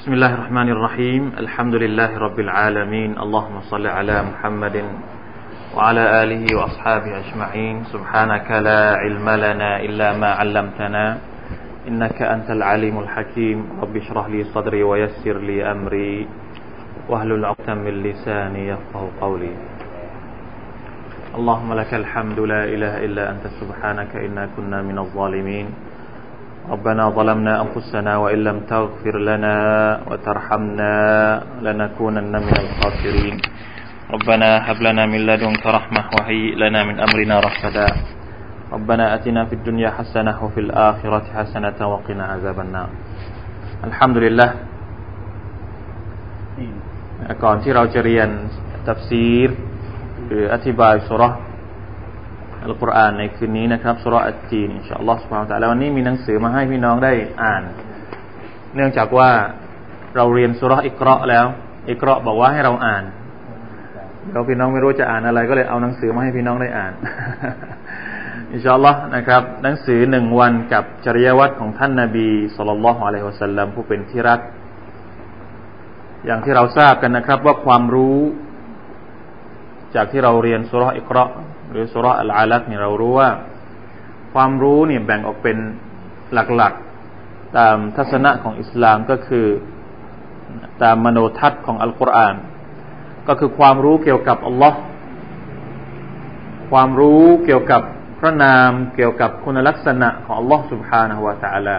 بسم الله الرحمن الرحيم الحمد لله رب العالمين اللهم صل على محمد وعلى آله وأصحابه أجمعين سبحانك لا علم لنا إلا ما علمتنا إنك أنت العليم الحكيم رب اشرح لي صدري ويسر لي أمري واهل العقدة من لساني يفقه قولي اللهم لك الحمد لا إله إلا أنت سبحانك إنا كنا من الظالمين ربنا ظلمنا أنفسنا وإن لم تغفر لنا وترحمنا لنكونن من الخاسرين ربنا هب لنا من لدنك رحمة وهيئ لنا من أمرنا رشدا ربنا أتنا في الدنيا حسنة وفي الآخرة حسنة وقنا عذاب النار الحمد لله ก่อนที่เราจะเรียนตัฟซีรหรืออธิบายสุร อัลกุรอานในคืนนี้นะครับสุรอัจจีนอินชาอัลลอฮฺสุบฮานตะแล้ววันนี้มีหนังสือมาให้พี่น้องได้อ่าน เนื่องจากว่าเราเรียนสุรอิกราะแล้ว อิกราะบอกว่าให้เราอ่านเราพี่น้องไม่รู้จะอ่านอะไร ก็เลยเอาหนังสือมาให้พี่น้องได้อ่านอินชาอัลลอฮ์นะครับ หนังสือหนึ่งวันกับจริยวัตรของท่านนาบีสุลต่านละฮ์อะลัยฮิวะสัลลัมผู้เป็นที่รัก อย่างที่เราทราบกันนะครับว่าความรู้ จากที่เราเรียนสุรอิกราะ หรือสุรอัลอาลักเนี่ยเรารู้ว่า ความรู้เนี่ยแบ่งออกเป็นหลักๆ ตามทัศนะของอิสลามก็คือ ตามมโนทัศน์ของอัลกุรอานก็คือความรู้เกี่ยวกับอัลลอฮ์ความรู้เกี่ยวกับพระนามเกี่ยวกับคุณลักษณะของอัลลอฮ์ سبحانه และ تعالى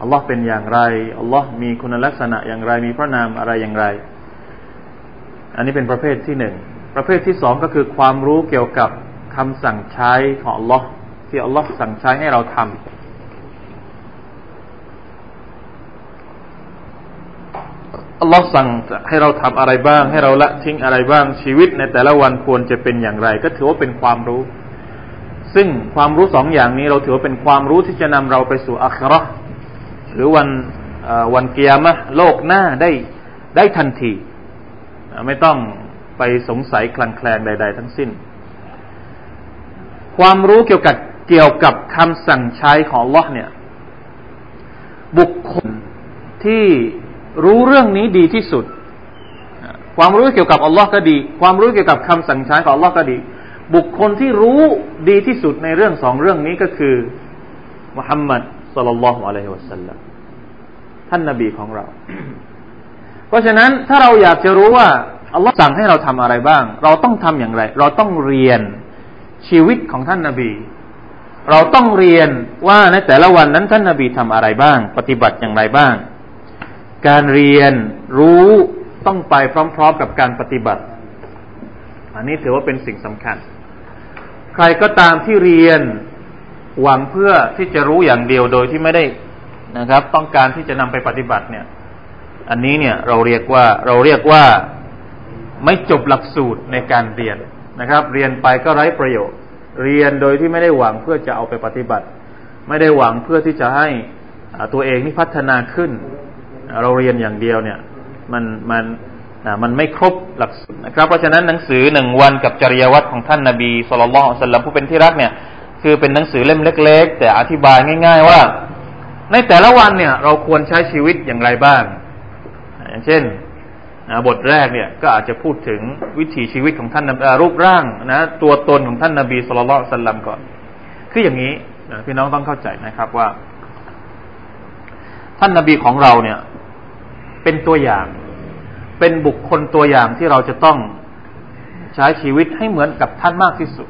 อัลลอฮ์เป็นอย่างไรอัลลอฮ์มีคุณลักษณะอย่างไร มีพระนามอะไรอย่างไร อันนี้เป็นประเภทที่หนึ่ง ประเภทที่สองก็คือความรู้เกี่ยวกับคำสั่งใช้ของอัลลอฮ์ที่อัลลอฮ์สั่งใช้ให้เราทำอัลลอฮ์สั่งให้เราทำอะไรบ้าง ให้เราละทิ้งอะไรบ้างชีวิตในแต่ละวันควรจะเป็นอย่างไร ก็ถือว่าเป็นความรู้ ซึ่งความรู้สองอย่างนี้เราถือว่าเป็นความรู้ที่จะนำเราไปสู่อัคราหรือวันวันเกียร์มะโลกหน้าได้ได้ทันที ไม่ต้อง ไปสงสัยคลังแคลงใด ๆ ทั้งสิ้น ความรู้เกี่ยวกับเกี่ยวกับคำสั่งใช้ของลอเนี่ย บุคคลที่รู้เรื่องนี้ดีที่สุด ความรู้เกี่ยวกับอัลลอฮ์ก็ดี ความรู้เกี่ยวกับคำสั่งใช้ของอัลลอฮ์ก็ดี บุคคลที่รู้ดีที่สุดในเรื่องสองเรื่องนี้ก็คือมุฮัมมัดสุลลัลลอฮุอะลัยฮิวะสัลลัมท่านนบีของเรา เพราะฉะนั้นถ้าเราอยากจะรู้ว่าอัลลอฮ์สั่งให้เราทำอะไรบ้าง เราต้องทำอย่างไร เราต้องเรียนชีวิตของท่านนาบี เราต้องเรียนว่าในแต่ละวันนั้นท่านนาบีทำอะไรบ้าง ปฏิบัติอย่างไรบ้าง การเรียนรู้ต้องไปพร้อม ๆ กับการปฏิบัติ อันนี้ถือว่าเป็นสิ่งสำคัญ ใครก็ตามที่เรียนหวังเพื่อที่จะรู้อย่างเดียวโดยที่ไม่ได้นะครับ ต้องการที่จะนำไปปฏิบัติเนี่ย อันนี้เนี่ยเราเรียกว่าเราเรียกว่าไม่จบหลักสูตรในการเรียนนะครับ เรียนไปก็ไร้ประโยชน์ เรียนโดยที่ไม่ได้หวังเพื่อจะเอาไปปฏิบัติ ไม่ได้หวังเพื่อที่จะให้ตัวเองนี่พัฒนาขึ้น เราเรียนอย่างเดียวเนี่ย มันมันมันไม่ครบหลักสูตรนะครับ เพราะฉะนั้นหนังสือหนึ่งวันกับจริยวัตรของท่านนาบีสุลต่านสัลลัมผู้เป็นที่รักเนี่ย คือเป็นหนังสือเล่มเล็ก ๆ แต่อธิบายง่าย ๆ ว่า ในแต่ละวันเนี่ย เราควรใช้ชีวิตอย่างไรบ้าง อย่างเช่นนะบทแรกเนี่ยก็อาจจะพูดถึงวิถีชีวิตของท่านรูปร่างนะตัวตนของท่านนาบีสุลต่านสัลลัมก่อน คืออย่างนี้นะพี่น้องต้องเข้าใจนะครับว่า ท่านนาบีของเราเนี่ย เป็นตัวอย่าง เป็นบุคคลตัวอย่างที่เราจะต้องใช้ชีวิตให้เหมือนกับท่านมากที่สุด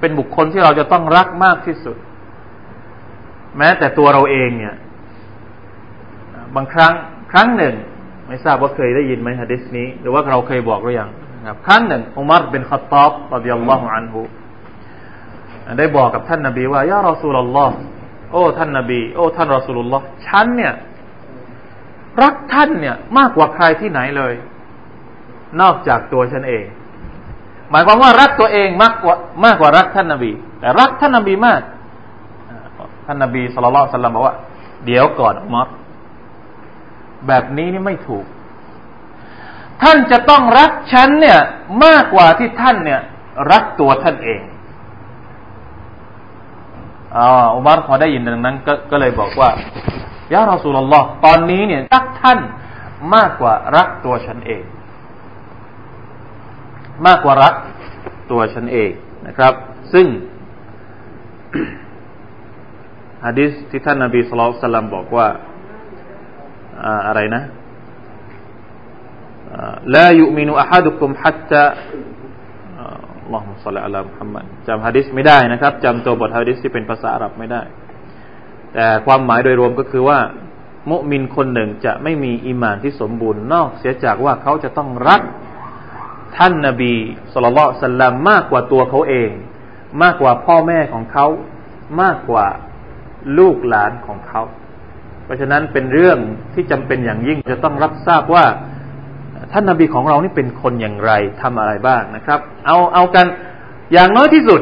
เป็นบุคคลที่เราจะต้องรักมากที่สุด แม้แต่ตัวเราเองเนี่ย บางครั้งครั้งหนึ่ง ไม่ทราบว่าเคยได้ยินไหมฮะดิษนี้ หรือว่าเราเคยบอกหรือยังครับครั้งหนึ่งอุมารเป็นขัตตอบรดิยัลลอฮุอันฮุได้บอกกับท่านนาบีว่ายารอสูลลอฮ์โอ้ท่านนาบี โอ้ท่านรอสูลุลลอฮ์ฉันเนี่ยรักท่านเนี่ยมากกว่าใครที่ไหนเลย นอกจากตัวฉันเอง หมายความว่ารักตัวเองมากกว่ามากกว่ารักท่านนาบี แต่รักท่านนาบีมาก ท่านนาบีสุลต่านสัลลัมบอกว่า เดี๋ยวก่อนอุมาร แบบนี้นี่ไม่ถูก ท่านจะต้องรักฉันเนี่ย มากกว่าที่ท่านเนี่ย รักตัวท่านเองอ๋ออุมารพอได้ยินดังนั้น ก็ก็เลยบอกว่ายารอสูลลอฮ์ตอนนี้เนี่ยรักท่านมากกว่ารักตัวฉันเอง มากกว่ารักตัวฉันเองนะครับ ซึ่งฮะดิษที่ท่านนบีสุลต่านบอกว่า อะไรนะลายุมินุอะฮัดุกุมฮัตตะลอฮุสลาอัลมุฮัมมัดจำฮะดิษไม่ได้นะครับจำตัวบทฮะดิษที่เป็นภาษาอาหรับไม่ได้ แต่ความหมายโดยรวมก็คือว่า มุมินคนหนึ่งจะไม่มีอิมานที่สมบูรณ์นอกเสียจากว่าเขาจะต้องรักท่านนาบีสุลต่านสัลลัมมากกว่าตัวเขาเอง มากกว่าพ่อแม่ของเขา มากกว่าลูกหลานของเขา ราะฉะนั้นเป็นเรื่องที่จำเป็นอย่างยิ่งจะต้องรับทราบว่าท่านนาบีของเรานี่เป็นคนอย่างไรทำอะไรบ้างนะครับ เอาเอากันอย่างน้อยที่สุด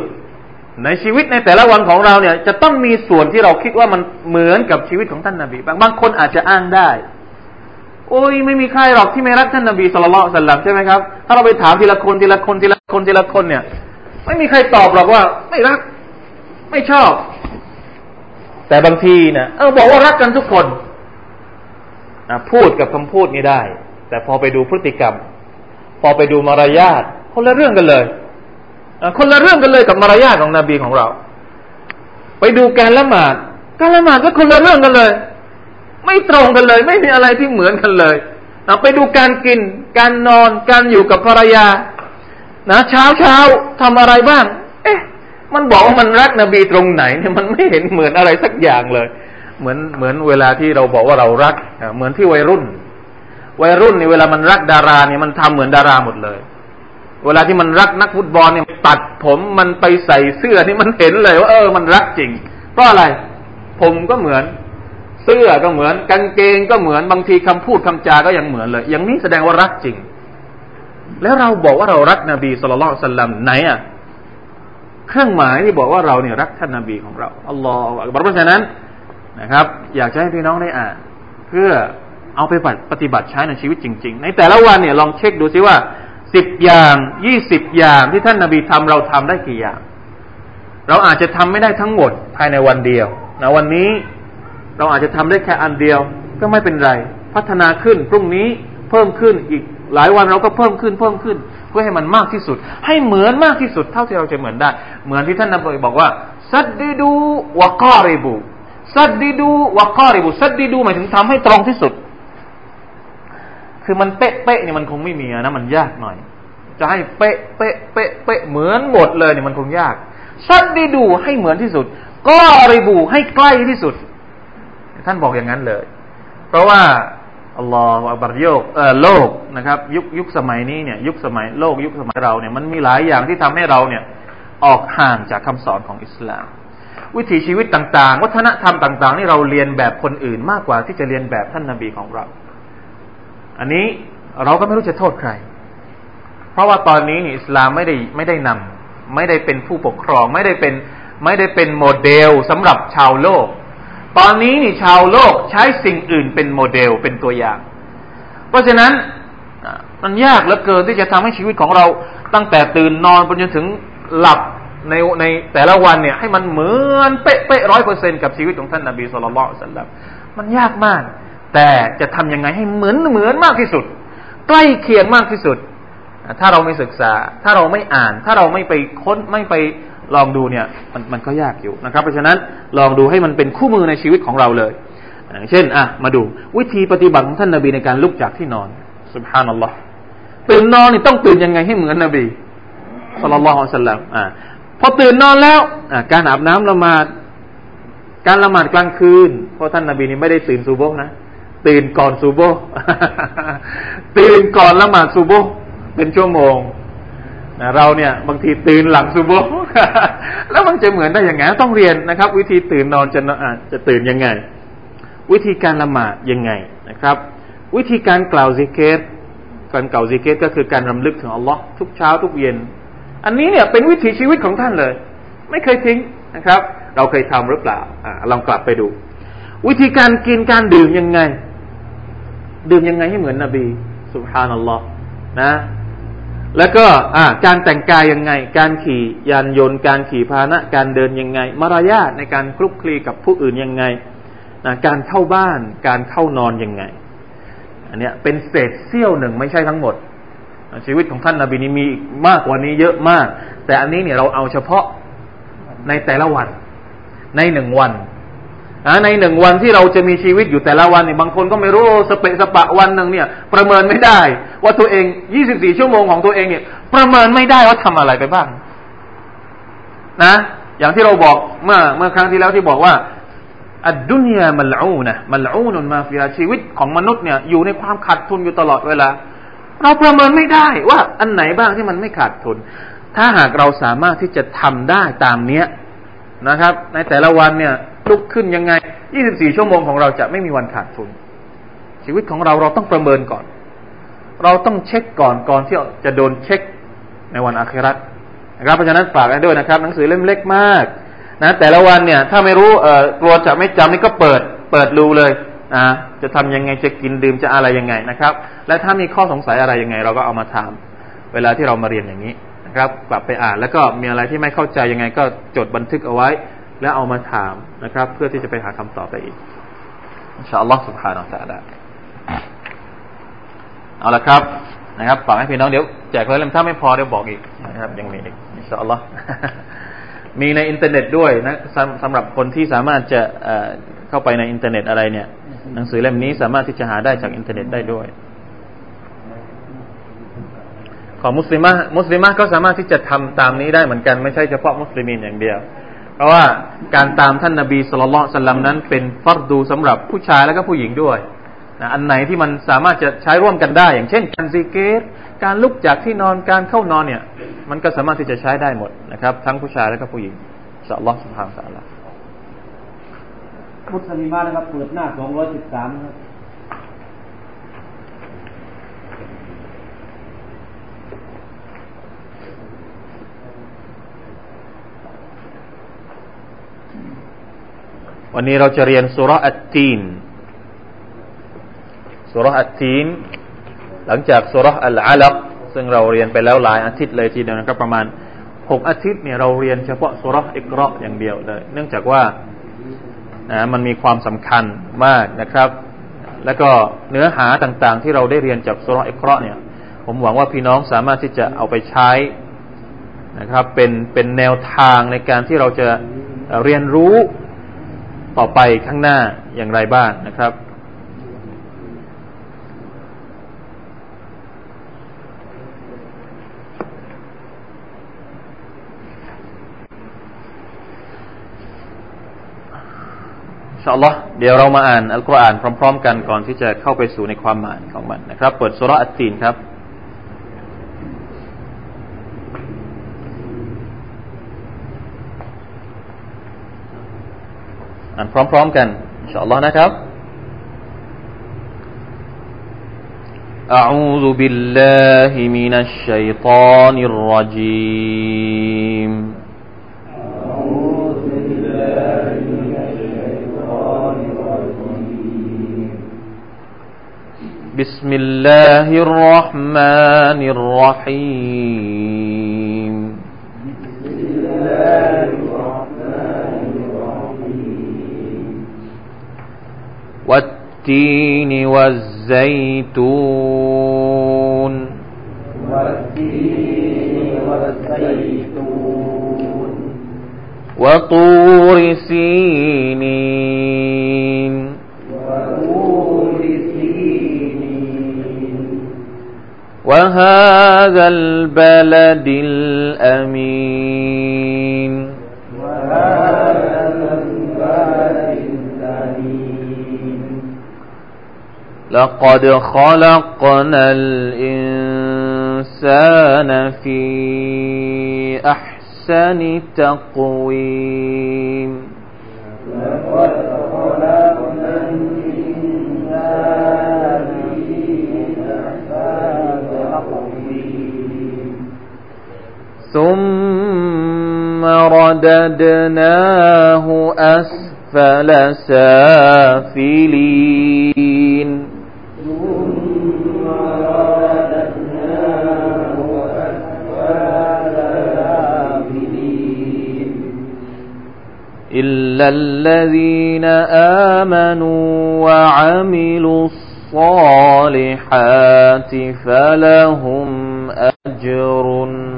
ในชีวิตในแต่ละวันของเราเนี่ย จะต้องมีส่วนที่เราคิดว่ามันเหมือนกับชีวิตของท่านนาบีบางบางคนอาจจะอ้างได้ โอ้ยไม่มีใครหรอกที่ไม่รักท่านนาบีสุลต่านสัลลัมใช่ไหมครับถ้าเราไปถามทีละคนทีละคนทีละคนทีละคนเนี่ย ไม่มีใครตอบหรอกว่า ไม่รัก ไม่ชอบ แต่บางทีนะเออบอกว่ารักกันทุกคนพูดกับคำพูดนี้ได้ แต่พอไปดูพฤติกรรม พอไปดูมารยาทคนละเรื่องกันเลยคนละเรื่องกันเลยกับมารยาทของนบีของเรา ไปดูการละหมาดการละหมาดก็คนละเรื่องกันเลย ไม่ตรงกันเลย ไม่มีอะไรที่เหมือนกันเลยไปดูการกิน การนอน การอยู่กับภรรยา นะ เช้าเช้าทำอะไรบ้างเอ๊ะ มันบอกว่ามันรักนบีตรงไหนเนี่ยมันไม่เห็นเหมือนอะไรสักอย่างเลย เหมือนเหมือนเวลาที่เราบอกว่าเรารักเหมือนที่วัยรุ่น วัยรุ่นนี่เวลามันรักดาราเนี่ยมันทำเหมือนดาราหมดเลย เวลาที่มันรักนักฟุตบอลเนี่ยตัดผมมันไปใส่เสื้อนี่มันเห็นเลยว่าเออมันรักจริง เพราะอะไร ผมก็เหมือน เสื้อก็เหมือน กางเกงก็เหมือนบางทีคำพูดคำจาก็ยังเหมือนเลย อย่างนี้แสดงว่ารักจริง แล้วเราบอกว่าเรารักนบีสุลต่านไหนอะ เครื่องหมายที่บอกว่าเราเนี่ยรักท่านนบีของเราอัลลอฮฺเพราะฉะนั้นนะครับ อยากจะให้พี่น้องได้อ่าน เพื่อเอาไปปฏิบัติใช้ในชีวิตจริง ๆ ในแต่ละวันเนี่ยลองเช็คดูซิว่าสิบอย่างยี่สิบอย่างที่ท่านนาบีทำเราทำได้กี่อย่าง เราอาจจะทำไม่ได้ทั้งหมดภายในวันเดียวนะวันนี้เราอาจจะทำได้แค่อันเดียวก็ไม่เป็นไร พัฒนาขึ้นพรุ่งนี้เพิ่มขึ้นอีกหลายวันเราก็เพิ่มขึ้นเพิ่มขึ้น เพื่อให้มันมากที่สุด ให้เหมือนมากที่สุดเท่าที่เราจะเหมือนได้ เหมือนที่ท่านนบีบอกว่าซัดดีดูวะกอริบุซัดดีดูวะกอริบุซัดดีดูหมายถึงทำให้ตรงที่สุด คือมันเป๊ะเป๊ะเนี่ยมันคงไม่มีนะมันยากหน่อย จะให้เป๊ะเป๊ะเป๊ะเป๊ะเหมือนหมดเลยเนี่ยมันคงยากชัดดีดูให้เหมือนที่สุดก็ริบูให้ใกล้ที่สุด ท่านบอกอย่างนั้นเลย เพราะว่า อัลลอฮฺอับารโยกเอ่อโลกนะครับ ยุคยุคสมัยนี้เนี่ยยุคสมัยโลกยุคสมัยเราเนี่ยมันมีหลายอย่างที่ทำให้เราเนี่ยออกห่างจากคำสอนของอิสลาม วิถีชีวิตต่าง ๆ วัฒนธรรมต่าง ๆ นี่เราเรียนแบบคนอื่นมากกว่าที่จะเรียนแบบท่านนาบีของเรา อันนี้เราก็ไม่รู้จะโทษใคร เพราะว่าตอนนี้นี่อิสลามไม่ได้ไม่ได้นำไม่ได้เป็นผู้ปกครอง ไม่ได้เป็นไม่ได้เป็นโมเดลสำหรับชาวโลก ตอนนี้นี่ชาวโลกใช้สิ่งอื่นเป็นโมเดลเป็นตัวอย่าง เพราะฉะนั้นมันยากเหลือเกินที่จะทำให้ชีวิตของเราตั้งแต่ตื่นนอนไปจนถึงหลับในในแต่ละวันเนี่ย ให้มันเหมือนเป๊ะเป๊ะร้อยเปอร์เซ็นต์กับชีวิตของท่านนาบีصلى الله عليه وسلمมันยากมาก แต่จะทำยังไงให้เหมือนเหมือนมากที่สุด ใกล้เคียงมากที่สุด ถ้าเราไม่ศึกษา ถ้าเราไม่อ่าน ถ้าเราไม่ไปค้นไม่ไป ลองดูเนี่ยมันมันก็ยากอยู่นะครับ เพราะฉะนั้นลองดูให้มันเป็นคู่มือในชีวิตของเราเลยอย่างเช่นอะมาดูวิธีปฏิบัติของท่านนาบีในการลุกจากที่นอนสุบฮานัลลอฮ์ตื่นนอนนี่ต้องตื่นยังไงให้เหมือนนบีสัลลัลลอฮุอะลัยฮิสลามอ่าพอตื่นนอนแล้วอ่าการอาบน้ำละหมาดการละหมาดกลางคืน เพราะท่านนาบีนี่ไม่ได้ตื่นซูโบนะตื่นก่อนซูโบตื่นก่อนละหมาดซูโบเป็นชั่วโมง นะเราเนี่ยบางทีตื่นหลังซูโบแล้วมันจะเหมือนได้อย่างไงต้องเรียนนะครับ วิธีตื่นนอนจะจะตื่นยังไง วิธีการละหมาดยังไงนะครับ วิธีการกล่าวซิเกรการกล่าวซิเกรก็คือการรำลึกถึงอัลลอฮ์ทุกเช้าทุกเย็น อันนี้เนี่ยเป็นวิถีชีวิตของท่านเลย ไม่เคยทิ้งนะครับ เราเคยทำหรือเปล่าอลองกลับไปดู วิธีการกินการดื่มยังไง ดื่มยังไงให้เหมือนนบีสุบฮานัลลอฮ์นะ แล้วก็การแต่งกายยังไง การขี่ยานยนต์การขี่พาหนะ การเดินยังไง มารยาทในการคลุกคลีกับผู้อื่นยังไงนะการเข้าบ้าน การเข้านอนยังไง อันเนี้ยเป็นเศษเสี้ยวหนึ่งไม่ใช่ทั้งหมด ชีวิตของท่านนาบีนี้มีมากกว่านี้เยอะมาก แต่อันนี้เนี่ยเราเอาเฉพาะในแต่ละวัน ในหนึ่งวัน ในหนึ่งวันที่เราจะมีชีวิตอยู่แต่ละวันเนี่ยบางคนก็ไม่รู้สเปะสปะวันหนึ่งเนี่ย ประเมินไม่ได้ ว่าตัวเอง 24 ชั่วโมงของตัวเองเนี่ย ประเมินไม่ได้ว่าทำอะไรไปบ้าง นะ อย่างที่เราบอกเมื่อเมื่อครั้งที่แล้วที่บอกว่าอัดดุนยามัลอูนะมัลอูนุนมาฟิาชีวิตของมนุษย์เนี่ยอยู่ในความขาดทุนอยู่ตลอดเวลา เราประเมินไม่ได้ว่าอันไหนบ้างที่มันไม่ขาดทุน ถ้าหากเราสามารถที่จะทำได้ตามเนี้ยนะครับ ในแต่ละวันเนี่ย ลุกขึ้นยังไง 24 ชั่วโมงของเราจะไม่มีวันขาดทุน ชีวิตของเราเราต้องประเมินก่อน เราต้องเช็คก่อนก่อนที่จะโดนเช็คในวันอาคราตนะครับเพราะฉะนั้นฝากกันด้วยนะครับ หนังสือเล่มเล็กมากนะแต่ละวันเนี่ยถ้าไม่รู้เอ่อกลัวจะไม่จำนี่ก็เปิดเปิดดูเลยนะจะทำยังไงจะกินดื่มจะอะไรยังไงนะครับ และถ้ามีข้อสงสัยอะไรยังไง เราก็เอามาถามเวลาที่เรามาเรียนอย่างนี้นะครับ กลับไปอ่านแล้วก็มีอะไรที่ไม่เข้าใจยังไงก็จดบันทึกเอาไว้ และเอามาถามนะครับ เพื่อที่จะไปหาคำตอบไปอีกإن شاء الله سبحان اللهเอาละครับนะครับฝากให้พี่น้องเดี๋ยวแจกเพิ่มถ้าไม่พอเดี๋ยวบอกอีกนะครับ ยังมีอีกإن شاء اللهมีในอินเทอร์เน็ตด้วยนะสำหรับคนที่สามารถจะเข้าไปในอินเทอร์เน็ตอะไรเนี่ย หนังสือเล่มนี้สามารถที่จะหาได้จากอินเทอร์เน็ตได้ด้วย ของมุสลิมมุสลิมะก็สามารถที่จะทำตามนี้ได้เหมือนกันไม่ใช่เฉพาะมุสลิมอย่างเดียว เพราะว่าการตามท่านนาบีصلى الله عليه وسلمนั้น เป็นฟัรดูสำหรับผู้ชายและก็ผู้หญิงด้วยนะอันไหนที่มันสามารถจะใช้ร่วมกันได้ อย่างเช่น การซิเกรการลุกจากที่นอนการเข้านอนเนี่ย มันก็สามารถที่จะใช้ได้หมดนะครับ ทั้งผู้ชายและก็ผู้หญิงสัลลอฮฺสุบฮานสัลลมุสลิมานะครับเปิดหน้าสองร้อยสิบสามครับ วันนี้เราจะเรียนสุรอัตตีนสุรอัตตีน หลังจากสุรอัลอาลักซึ่งเราเรียนไปแล้วหลายอาทิตย์เลยทีเดียวนะครับ ประมาณหกอาทิตย์เนี่ยเราเรียนเฉพาะสุรอิกราะอย่างเดียวเลย เนื่องจากว่านะมันมีความสำคัญมากนะครับ แล้วก็เนื้อหาต่างๆ ที่เราได้เรียนจากสุรอิกราะเนี่ย ผมหวังว่าพี่น้องสามารถที่จะเอาไปใช้นะครับ เป็นเป็นแนวทางในการที่เราจะเรียนรู้ ต่อไปข้างหน้าอย่างไรบ้างนะครับชาอัลลอฮ์เดี๋ยวเรามาอ่านอัลกุรอานพร้อม ๆ กันก่อนที่จะเข้าไปสู่ในความหมายของมันนะครับ เปิดสุรอัตตีนครับ พร้อมๆกันอินชาอัลลอฮ์นะครับ أعوذ بالله من الشيطان الرجيم بسم الله الرحمن الرحيم والتين والزيتون. والتين والزيتون وطور سينين. وهذا البلد الأمين. لقد خلقنا الإنسان في أحسن تقويم. لقد خلقنا ثم رددناه أسفل سافلين. إلا الذين آمنوا وعملوا الصالحات فلهم أجر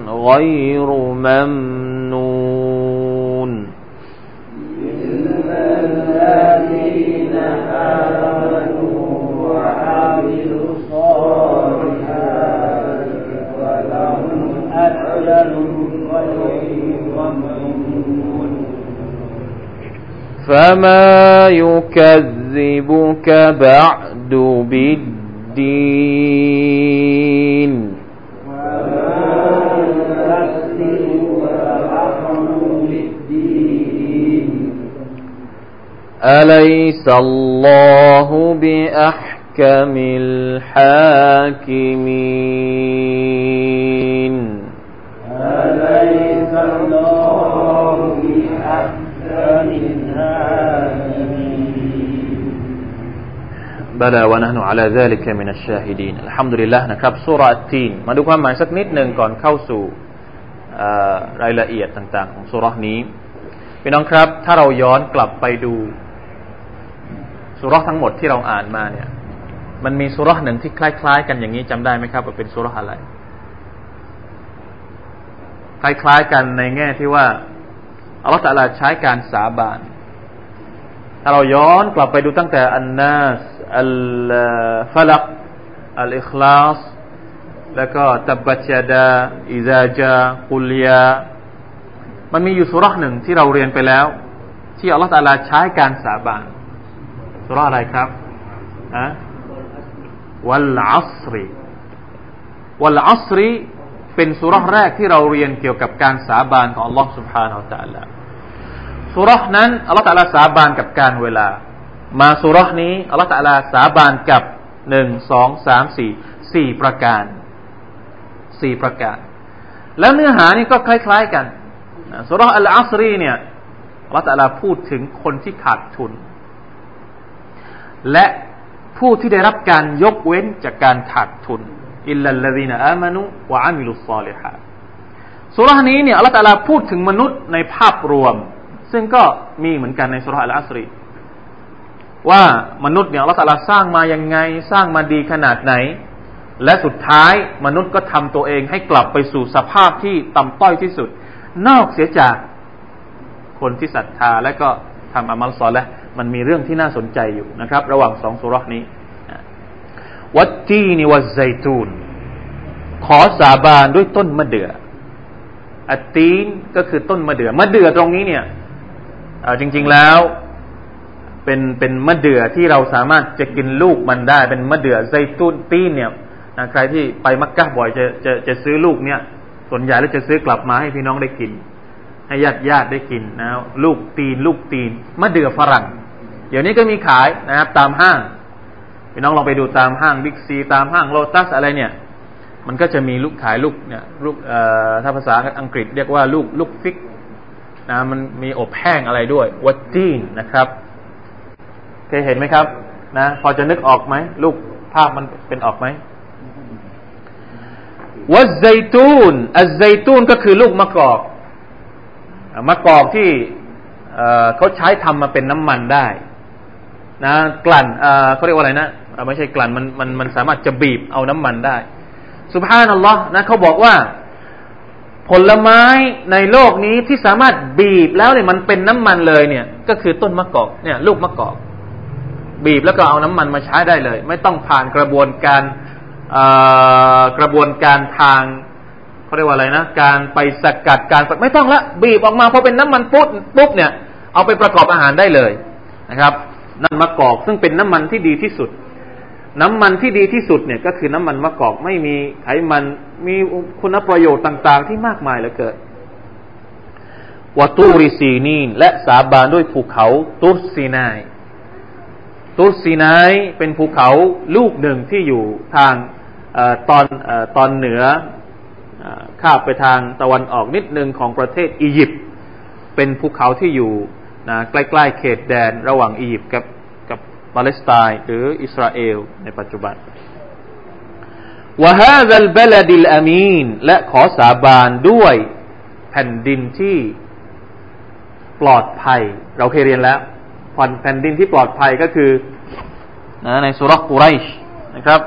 غير ممنون فما يكذبك بعد بالدين أليس الله بأحكم الحاكمين บลาวะนะนุอัลาซาลิกมินัชชาฮิดีนอัลฮัมดุลิลละนะครับสุราอัตตีนมาดูความหมายสักนิดหนึ่งก่อนเข้าสู่รายละเอียดต่าง ๆ ของสุรานี้พี่น้องครับ ถ้าเราย้อนกลับไปดูสุราทั้งหมดที่เราอ่านมาเนี่ย มันมีสุราหนึ่งที่คล้าย ๆ กันอย่างนี้จำได้ไหมครับว่าเป็นสุราอะไร คล้ายๆกันในแง่ที่ว่าอัลลอฮฺตะลาใช้การสาบานถ้าเราย้อนกลับไปดูตั้งแต่อันนาส อัลฟลักอัลอิคลาสแล้วก็ตับบัจดาอิซาจากุลยามันมีอยู่สุราหนึ่งที่เราเรียนไปแล้ว ที่อัลลอฮฺตาลาใช้การสาบานสุราอะไรครับอะวัลอัสรีวัลอัสรีเป็นสุราแรกที่เราเรียนเกี่ยวกับการสาบานของอัลลอฮฺ سبحانه และ تعالى สุรษนั้นอัลลอฮฺตะลาสาบานกับการเวลา มาสุรษนี้อัลลอฮฺตะลาสาบานกับหนึ่งสองสามสี่สี่ประการสี่ประการ แล้วเนื้อหานี่ก็คล้าย ๆกันสุรษอัลอัสรีเนี่ยอัลลอฮฺตะลาพูดถึงคนที่ขาดทุน และผู้ที่ได้รับการยกเว้นจากการขาดทุนอิลลัลลดีนอามานุวะอามิลุสซาลิฮะสุรานี้เนี่ยอัลลอฮฺตะลาพูดถึงมนุษย์ในภาพรวม ซึ่งก็มีเหมือนกันในสุรษะอัสรี ว่ามนุษย์เนี่ยเราตลาสร้างมายังไงสร้างมาดีขนาดไหน และสุดท้ายมนุษย์ก็ทำตัวเองให้กลับไปสู่สภาพที่ต่ำต้อยที่สุด นอกเสียจากคนที่ศรัทธาและก็ทำอามัลซอลและมันมีเรื่องที่น่าสนใจอยู่นะครับ ระหว่างสองสุรษนี้วัตตีนิวัไซตูน ขอสาบานด้วยต้นมะเดื่ออัตตีนก็คือต้นมะเดื่อมะเดื่อตรงนี้เนี่ยจริง ๆแล้ว เป็นเป็นมะเดื่อที่เราสามารถจะกินลูกมันได้ เป็นมะเดื่อไซตุนตีนเนี่ยใครที่ไปมักกะบ่อยจะจะจะซื้อลูกเนี่ยส่วนใหญ่แล้วจะซื้อกลับมาให้พี่น้องได้กิน ให้ญาติญาติได้กินนะลูกตีน ลูกตีนมะเดื่อฝรั่ง เดี๋ยวนี้ก็มีขายนะครับตามห้าง พี่น้องลองไปดูตามห้างบิ๊กซีตามห้างโลตัสอะไรเนี่ย มันก็จะมีลูกขายลูกเนี่ยลูกเอ่อถ้าภาษาอังกฤษเรียกว่าลูกลูกฟิกนะมันมีอบแห้งอะไรด้วยวัตจีนนะครับ เคยเห็นไหมครับ นะ พอจะนึกออกไหมลูกภาพมันเป็นออกไหมวัซไซตูนอัซไซตูนก็คือลูกมะกอกมะกอกที่เขาใช้ทำมาเป็นน้ำมันได้นะกลั่นเขาเรียกว่าอะไรนะไม่ใช่กลั่นมันมันมันสามารถจะบีบเอาน้ำมันได้สุภาพนัลลอฮ์นะเขาบอกว่า ผลไม้ในโลกนี้ที่สามารถบีบแล้วเนี่ยมันเป็นน้ำมันเลยเนี่ย ก็คือต้นมะกอกเนี่ย ลูกมะกอก บีบแล้วก็เอาน้ำมันมาใช้ได้เลย ไม่ต้องผ่านกระบวนการกระบวนการทางเขาเรียกว่าอะไรนะ การไปสกัดการไม่ต้องละบีบออกมาพอเป็นน้ำมันปุ๊บปุ๊บเนี่ยเอาไปประกอบอาหารได้เลยนะครับนั่นมะกอกซึ่งเป็นน้ำมันที่ดีที่สุด น้ำมันที่ดีที่สุดเนี่ยก็คือน้ำมันมะกอกไม่มีไขมันมีคุณประโยชน์ต่างๆ ที่มากมายเหลือเกินวัตูริซีนีนและสาบานด้วยภูเขาตุสซีนาย ตุสซีนายเป็นภูเขาลูกหนึ่งที่อยู่ทางอตอนอตอนเหนือข้าไปทางตะวันออกนิดหนึ่งของประเทศอียิปต์เป็นภูเขาที่อยู่ใกล้ๆเขตแดนระหว่างอียิปต์กับปาเลสไตน์หรืออิสราเอลในปัจจุบันوهذا البلد الأمينและขอสาบานด้วยแผ่นดินที่ปลอดภัย เราเคยเรียนแล้ว แผ่นดินที่ปลอดภัยก็คือนะในซูเราะฮ์กุไรชนะครับ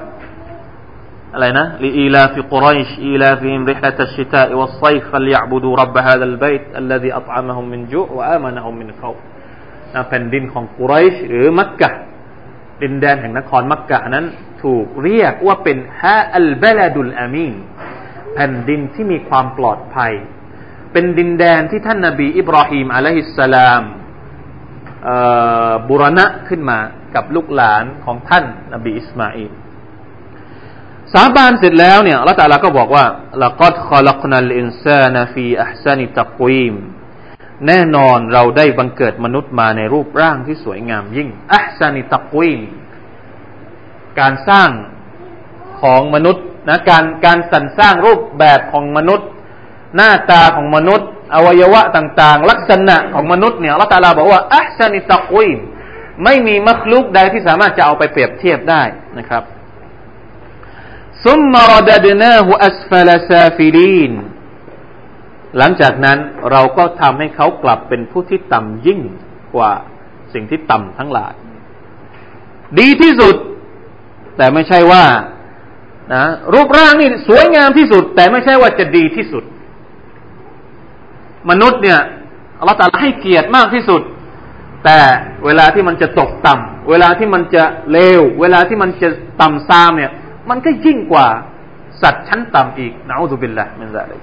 อะไรนะلإيلاف قريش إيلافهم رحلة الشتاء والصيف فليعبدوا رب هذا البيت الذي أطعمهم من جوع وآمنهم من خوفแผ่นดินของกุไรชหรือมักกะดินแดนแห่งนครมักกะนั้นถูกเรียกว่าเป็นهذا البلد الأمينแผ่นดินที่มีความปลอดภัย เป็นดินแดนที่ท่านนาบีอิบราฮิมعليه السلام บูรณะขึ้นมากับลูกหลานของท่านนบีอิสมาอิลสาบานเสร็จแล้วเนี่ยالله تعالىก็บอกว่าلقد خلقنا الإنسان في أحسن تقويمแน่นอนเราได้บังเกิดมนุษย์มาในรูปร่างที่สวยงามยิ่งأحسن تقويمการสร้างของมนุษย์นะการการสรรสร้างรูปแบบของมนุษย์ หน้าตาของมนุษย์ อวัยวะต่างๆ ลักษณะของมนุษย์เนี่ยالله تعالىบอกว่าأحسن تقويمไม่มีمخلوقใดที่สามารถจะเอาไปเปรียบเทียบได้นะครับثم رددناه أسفل سافلينหลังจากนั้นเราก็ทำให้เขากลับเป็นผู้ที่ต่ำยิ่งกว่าสิ่งที่ต่ำทั้งหลาย ดีที่สุด แต่ไม่ใช่ว่านะรูปร่างนี่สวยงามที่สุด แต่ไม่ใช่ว่าจะดีที่สุด มนุษย์เนี่ยเราแต่ให้เกียรติมากที่สุด แต่เวลาที่มันจะตกต่ำเวลาที่มันจะเลว เวลาที่มันจะต่ำซามเนี่ย มันก็ยิ่งกว่าสัตว์ชั้นต่ำอีกนะأعوذ بالله من ذلك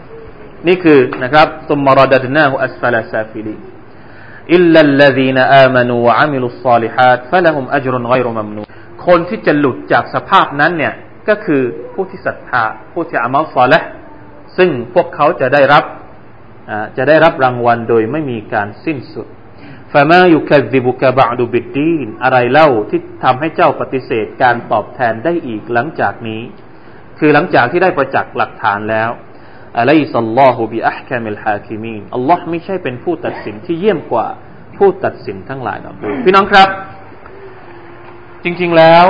นี่คือนะครับثم رددناه أسفل سافلين إلا الذين آمنوا وعملوا الصالحات فلهم أجر غير ممنونคนที่จะหลุดจากสภาพนั้นเนี่ยก็คือผู้ที่ศรัทธาผู้ที่عمل صالحซึ่งพวกเขาจะได้รับ จะได้รับรางวัลโดยไม่มีการสิ้นสุดفما يكذبك بعد بالدينอะไรเล่าที่ทำให้เจ้าปฏิเสธการตอบแทนได้อีกหลังจากนี้ คือหลังจากที่ได้ประจักษ์หลักฐานแล้วأليس الله بأحكم الحاكمينอัลลอฮ์ไม่ใช่เป็นผู้ตัดสินที่เยี่ยมกว่าผู้ตัดสินทั้งหลายนะพี่น้องครับ จริงๆแล้ว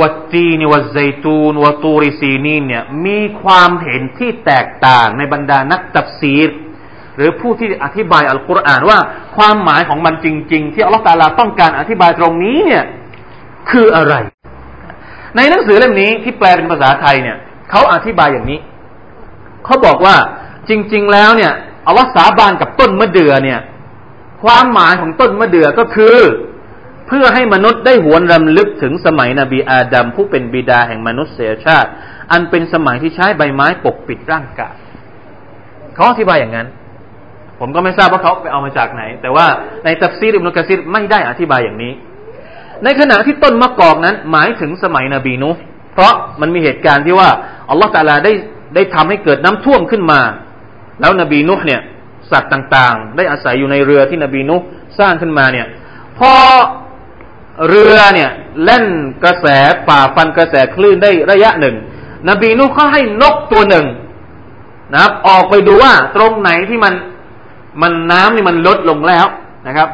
والتين والزيتون وطور سينينเนี่ยมีความเห็นที่แตกต่างในบรรดานักตัฟซีร หรือผู้ที่อธิบายอัลกุรอานว่าความหมายของมันจริง ๆ ที่อัลลอฮฺตาลาต้องการอธิบายตรงนี้เนี่ยคืออะไร ในหนังสือเล่มนี้ที่แปลเป็นภาษาไทยเนี่ยเขาอธิบายอย่างนี้เขาบอกว่าจริง ๆ แล้วเนี่ยอัลลอฮฺสาบานกับต้นมะเดื่อเนี่ยความหมายของต้นมะเดื่อก็คือเพื่อให้มนุษย์ได้หวนรำลึกถึงสมัยนบีอาดัมผู้เป็นบิดาแห่งมนุษยชาติ อันเป็นสมัยที่ใช้ใบไม้ปกปิดร่างกายเขาอธิบายอย่างนั้น ผมก็ไม่ทราบว่าเขาไปเอามาจากไหน แต่ว่าในตัฟซีรอิบนุกะซีรไม่ได้อธิบายอย่างนี้ ในขณะที่ต้นมะกอกนั้นหมายถึงสมัยนบีนุเพราะมันมีเหตุการณ์ที่ว่าอัลลอฮฺตาลาได้ได้ทำให้เกิดน้ำท่วมขึ้นมา แล้วนบีนุเนี่ยสัตว์ต่างๆ ได้อาศัยอยู่ในเรือที่นบีนุสร้างขึ้นมาเนี่ยพอเรือเนี่ยเล่นกระแสป่าฟันกระแสคลื่นได้ระยะหนึ่ง นบีนุเขาให้นกตัวหนึ่งนะครับออกไปดูว่าตรงไหนที่มัน มันน้ำนี่มันลดลงแล้วนะครับ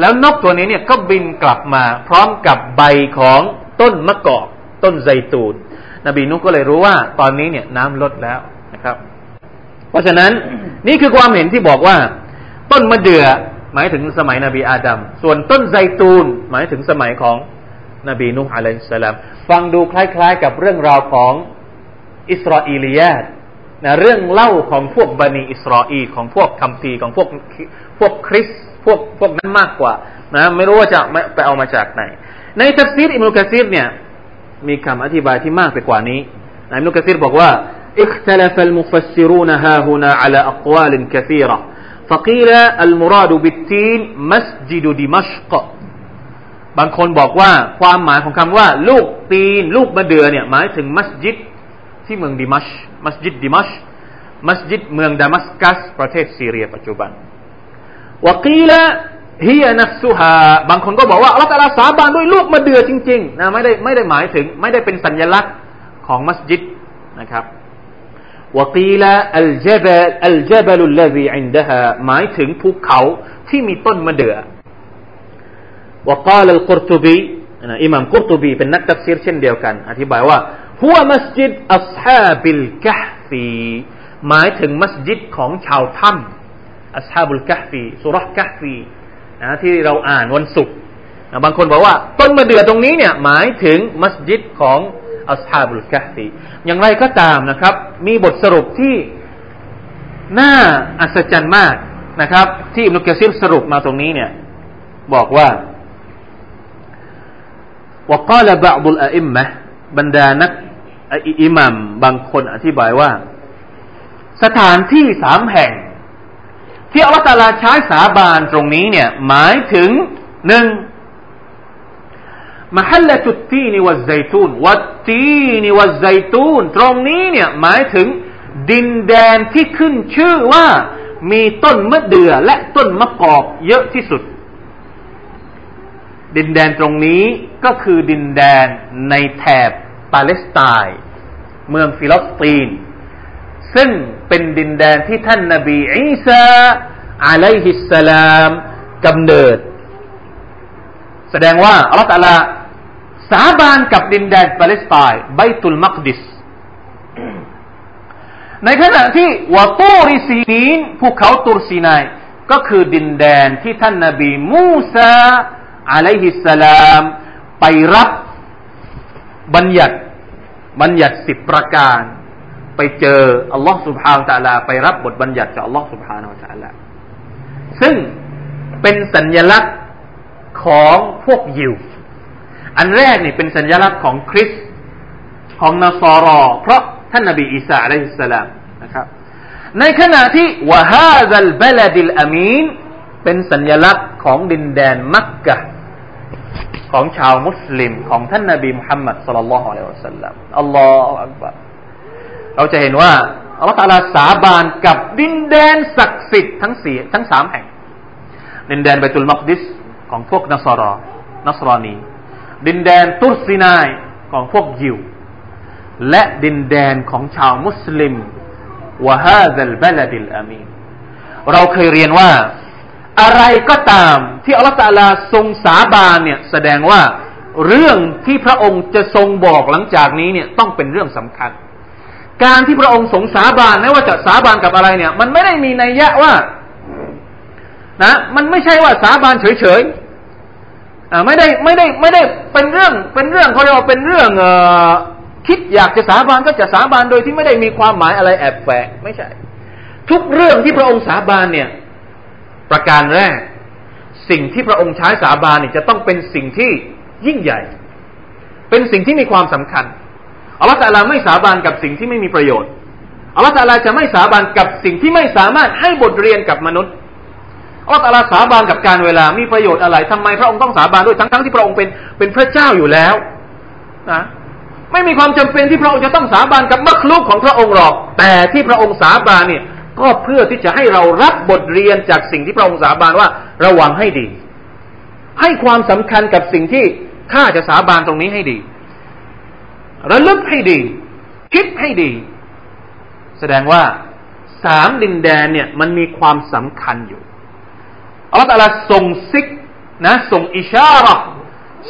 แล้วนกตัวนี้เนี่ยก็บินกลับมา พร้อมกับใบของต้นมะกอกต้นไซตูน นบีนุก็เลยรู้ว่าตอนนี้เนี่ยน้ำลดแล้วนะครับ เพราะฉะนั้นนี่คือความเห็นที่บอกว่า ต้นมะเดื่อหมายถึงสมัยนบีอาดัมส่วนต้นไซตูนหมายถึงสมัยของนบีนุอะลัยฮิสสลามฟังดูคล้าย ๆ กับเรื่องราวของอิสราเอลียา นะเรื่องเล่าของพวกบันีอิสราเอลของพวกคัมภีร์ของพวกพวกคริสพวกพวกนั้นมากกว่านะไม่รู้ว่าจะไปเอามาจากไหน ในทัฟซีรอิมนุกะซีรเนี่ยมีคำอธิบายที่มากไปกว่านี้อิมนุกะซีรบอกว่า اختلف المفسرون ها هنا على أقوال كثيرة فقيل المراد بالتين مسجد دمشق บางคนบอกว่าความหมายของคำว่า ลูกตีน ลูกมะเดือเนี่ยหมายถึงมัสยิด ที่เมืองดิมัช มัสยิดดิมัช มัสยิดเมืองดามัสกัส ประเทศซีเรียปัจจุบันวกีละฮียนัสุฮาบางคนก็บอกว่าอัลลอลาสาบานด้วยลูกมะเดื่อจริงๆนะไม่ได้ไม่ได้หมายถึง ไม่ได้เป็นสัญลักษณ์ของมัสยิดนะครับวกีละอัลเจบลอัลเจบลุลลซีอินดะฮาหมายถึงภูเขาที่มีต้นมะเดื่อوقال القرطبيอิหม่ามกุรตุบีเป็นนักตัฟซีรเช่นเดียวกัน อธิบายว่า หัวมัสยิดอัสฮาบิลกะฟีหมายถึงมัสยิดของชาวถ้ อัสฮาบุลกะฟีสุรกะฟีนะที่เราอ่านวันศุกร์บางคนบอกว่า ต้นมะเดื่อตรงนี้เนี่ยหมายถึงมัสยิดของอัสฮาบุลกะฟีอย่างไรก็ตามนะครับ มีบทสรุปที่น่าอัศจรรย์มากนะครับ ที่อิบนุกะซีรสรุปมาตรงนี้เนี่ย บอกว่า وقال بعض الأئمة บรรดานักอิหมัมบางคนอธิบายว่า สถานที่สามแห่ง ที่อัลตาลาใช้สาบานตรงนี้เนี่ย หมายถึงหนึ่งมหัลลตุตีนิวัไซตูนวัตตีนิวัไซตูนตรงนี้เนี่ยหมายถึงดินแดนที่ขึ้นชื่อว่ามีต้นมะเดื่อและต้นมะกอกเยอะที่สุด ดินแดนตรงนี้ก็คือดินแดนในแถบ ปาเลสไตน์เมืองฟิลิปปินส์ซึ่งเป็นดินแดนที่ท่านนาบีอีสาอะลัยฮิสสลามกำเนิด แสดงว่าอัลลอฮฺตะลาสาบานกับดินแดนปาเลสไตน์ไบตุลมักดิสในขณะที่วะตูริซีนีนภูเขาตุรซีนายก็คือดินแดนที่ท่านนาบีมูซาอะลัยฮิสสลาม ไปรับบัญญัติ บัญญัติสิบประการ ไปเจออัลลอฮ์สุบฮานตะลา ไปรับบทบัญญัติจากอัลลอฮ์สุบฮานาตะลา ซึ่งเป็นสัญลักษณ์ของพวกยิว อันแรกนี่เป็นสัญลักษณ์ของคริสของนาซอรอ เพราะท่านนบีอีสาอะลัยฮิสสลามนะครับในขณะที่วะฮาซัลบลดิลอามีนเป็นสัญลักษณ์ของดินแดนมักกะ ของชาวมุสลิมของท่านนาบีมุฮัมมัดสุลลัลลอฮุอะลัยฮิวะสัลลัมอัลลอฮฺอักบารเราจะเห็นว่าอัลลอฮฺตาลาสาบานกับดินแดนศักดิ์สิทธิ์ทั้งสี่ทั้งสามแห่ง ดินแดนเบตุลมักดิสของพวกนัสรอนัสรานี ดินแดนตุรซีนายของพวกยิว และดินแดนของชาวมุสลิมوهذا البلد الأمينเราเคยเรียนว่า อะไรก็ตามที่อัลลอฮฺตาลาทรงสาบานเนี่ยแสดงว่าเรื่องที่พระองค์จะทรงบอกหลังจากนี้เนี่ยต้องเป็นเรื่องสำคัญ การที่พระองค์ทรงสาบานไม่ว่าจะสาบานกับอะไรเนี่ย มันไม่ได้มีนัยยะว่านะมันไม่ใช่ว่าสาบานเฉยๆอ่าไม่ได้ไม่ได้ไม่ได้เป็นเรื่องเป็นเรื่องเขาเรียกว่าเป็นเรื่องเอ่อคิดอยากจะสาบานก็จะสาบานโดยที่ไม่ได้มีความหมายอะไรแอบแฝงไม่ใช่ ทุกเรื่องที่พระองค์สาบานเนี่ย ประการแรก สิ่งที่พระองค์ใช้สาบานเนี่ยจะต้องเป็นสิ่งที่ยิ่งใหญ่ เป็นสิ่งที่มีความสำคัญอัลลอฮฺตะลาไม่สาบานกับสิ่งที่ไม่มีประโยชน์อัลลอฮฺตะลาจะไม่สาบานกับสิ่งที่ไม่สามารถให้บทเรียนกับมนุษย์อัลลอฮฺตะลาสาบานกับการเวลามีประโยชน์อะไรทำไมพระองค์ต้องสาบานด้วยทั้งๆที่พระองค์เป็นเป็นพระเจ้าอยู่แล้วนะไม่มีความจำเป็นที่พระองค์จะต้องสาบานกับมรรคลูกของพระองค์หรอก แต่ที่พระองค์สาบานเนี่ย ก็เพื่อที่จะให้เรารับบทเรียนจากสิ่งที่พระองค์สาบานว่าระวังให้ดี ให้ความสำคัญกับสิ่งที่ข้าจะสาบานตรงนี้ให้ดี ระลึกให้ดี คิดให้ดี แสดงว่าสามดินแดนเนี่ยมันมีความสำคัญอยู่อัลลอฮฺส่งซิกนะส่งอิชาระ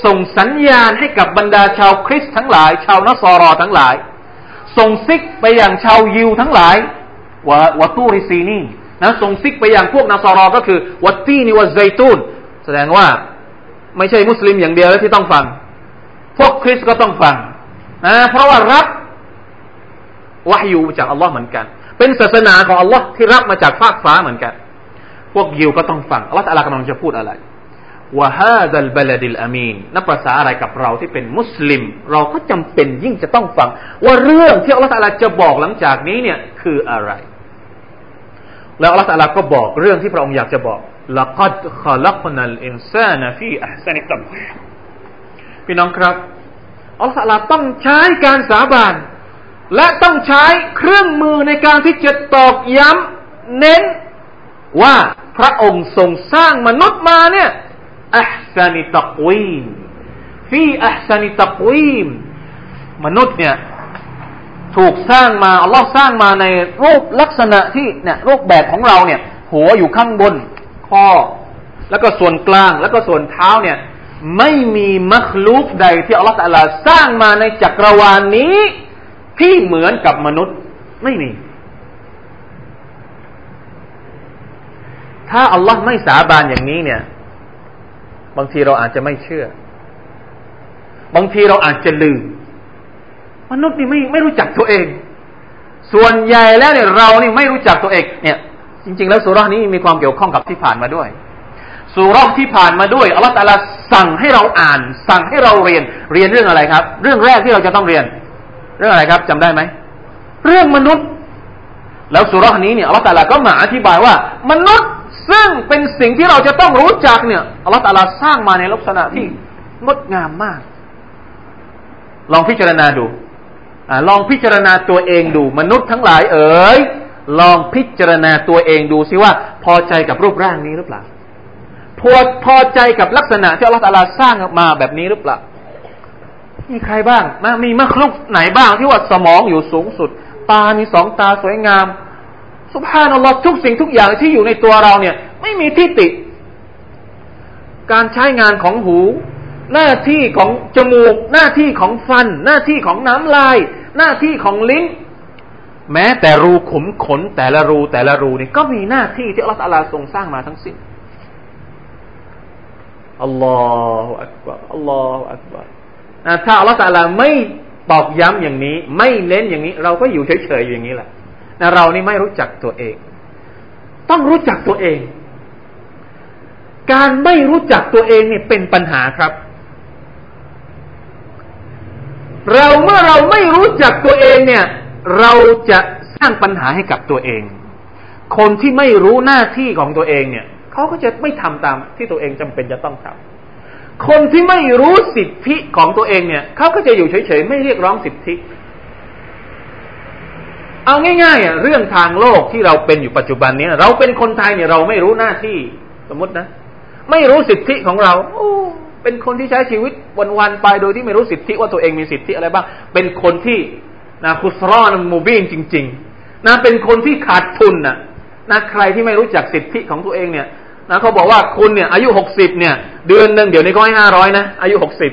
ส่งสัญญาณให้กับบรรดาชาวคริสต์ทั้งหลาย ชาวนัสรอทั้งหลาย ส่งซิกไปอย่างชาวยิวทั้งหลาย วะวะตูริซีนีนะส่งซิกไปอย่างพวกนาซารอก็คือวัตตีนีวัไซตูนแสดงว่าไม่ใช่มุสลิมอย่างเดียวที่ต้องฟัง พวกคริสก็ต้องฟังนะเพราะว่ารับวะฮยูจากอัลลอฮ์เหมือนกัน เป็นศาสนาของอัลลอฮ์ที่รับมาจากฟากฟ้าเหมือนกัน พวกยิวก็ต้องฟังอัลลอฮ์อะไรกำลังจะพูดอะไรวะฮาดัลบลดิลอามีนนับภาษาอะไรกับเราที่เป็นมุสลิม เราก็จำเป็นยิ่งจะต้องฟัง ว่าเรื่องที่อัลลอฮ์จะบอกหลังจากนี้เนี่ยคืออะไร แล้วอัลลอฮฺตาลาก็บอกเรื่องที่พระองค์อยากจะบอกلقد خلقنا الإنسان في أحسن تقويمพี่น้องครับอัลลอฮฺตาลาต้องใช้การสาบาน และต้องใช้เครื่องมือในการที่จะตอกย้ำเน้นว่าพระองค์ทรงสร้างมนุษย์มาเนี่ยأحسن تقويمฟีอัพซานิตักวีมมนุษย์เนี่ย ถูกสร้างมาอัลลอฮ์สร้างมาในรูปลักษณะที่เนี่ยรูปแบบของเราเนี่ย หัวอยู่ข้างบนคอแล้วก็ส่วนกลางแล้วก็ส่วนเท้าเนี่ย ไม่มีมัคลูกใดที่อัลลอฮฺตะลาสร้างมาในจักรวาลนี้ที่เหมือนกับมนุษย์ไม่มี ถ้าอัลลอฮ์ไม่สาบานอย่างนี้เนี่ย บางทีเราอาจจะไม่เชื่อ บางทีเราอาจจะลืม มนุษย์นี่ไม่ไม่รู้จักตัวเอง ส่วนใหญ่แล้วเนี่ยเรานี่ไม่รู้จักตัวเองเนี่ย จริง ๆ แล้วสุรานี้มีความเกี่ยวข้องกับที่ผ่านมาด้วยสุราที่ผ่านมาด้วยอัลลอฮฺสั่งให้เราอ่าน สั่งให้เราเรียนเรียนเรื่องอะไรครับ เรื่องแรกที่เราจะต้องเรียน เรื่องอะไรครับจำได้ไหมเรื่องมนุษย์ แล้วสุรานี้เนี่ยอัลลอฮฺก็มาอธิบายว่า มนุษย์ซึ่งเป็นสิ่งที่เราจะต้องรู้จักเนี่ยอัลลอฮฺสร้างมาในลักษณะที่งดงามมาก ลองพิจารณาดู อลองพิจารณาตัวเองดูมนุษย์ทั้งหลายเอ๋ยลองพิจารณาตัวเองดูสิว่า พอใจกับรูปร่างนี้หรือเปล่าพอพอใจกับลักษณะที่อัลลอฮฺตาลาสร้างมาแบบนี้หรือเปล่ามีใครบ้างมามีมรคลุกไหนบ้างที่ว่าสมองอยู่สูงสุด ตา มีสองตาสวยงาม สุภาพนัลลอฮทุกสิ่งทุกอย่างที่อยู่ในตัวเราเนี่ย ไม่มีที่ติ การใช้งานของหู หน้าที่ของจมูก หน้าที่ของฟัน หน้าที่ของน้ำลาย หน้าที่ของลิ้น แม้แต่รูขุมขนแต่ละรูแต่ละรูนี่ก็มีหน้าที่ที่อัลลอฮฺทรงสร้างมาทั้งสิ้นอัลลอฮฺอักบารอัลลอฮฺอักบารถ้าอัลลอฮฺลาไม่ตอกย้ำอย่างนี้ ไม่เน้นอย่างนี้ เราก็อยู่เฉยๆอย่างนี้แหละนะเรานี่ไม่รู้จักตัวเอง ต้องรู้จักตัวเอง การไม่รู้จักตัวเองเนี่ยเป็นปัญหาครับ เราเมื่อเราไม่รู้จักตัวเองเนี่ย เราจะสร้างปัญหาให้กับตัวเอง คนที่ไม่รู้หน้าที่ของตัวเองเนี่ยเขาก็จะไม่ทำตามที่ตัวเองจำเป็นจะต้องทำคนที่ไม่รู้สิทธิของตัวเองเนี่ยเขาก็จะอยู่เฉยๆไม่เรียกร้องสิทธิ เอาง่ายๆอะเรื่องทางโลกที่เราเป็นอยู่ปัจจุบันนี้เราเป็นคนไทยเนี่ยเราไม่รู้หน้าที่สมมตินะ ไม่รู้สิทธิของเราโอ เป็นคนที่ใช้ชีวิตวันๆไปโดยที่ไม่รู้สิทธิว่าตัวเองมีสิทธิอะไรบ้าง เป็นคนที่นะคุสรอนมูบินจริง ๆ นะเป็นคนที่ขาดทุนนะนะใครที่ไม่รู้จักสิทธิของตัวเองเนี่ยนะเขาบอกว่าคุณเนี่ยอายุหกสิบเนี่ยเดือนหนึ่งเดี๋ยวนี้ก็ให้ห้าร้อยนะอายุหกสิบ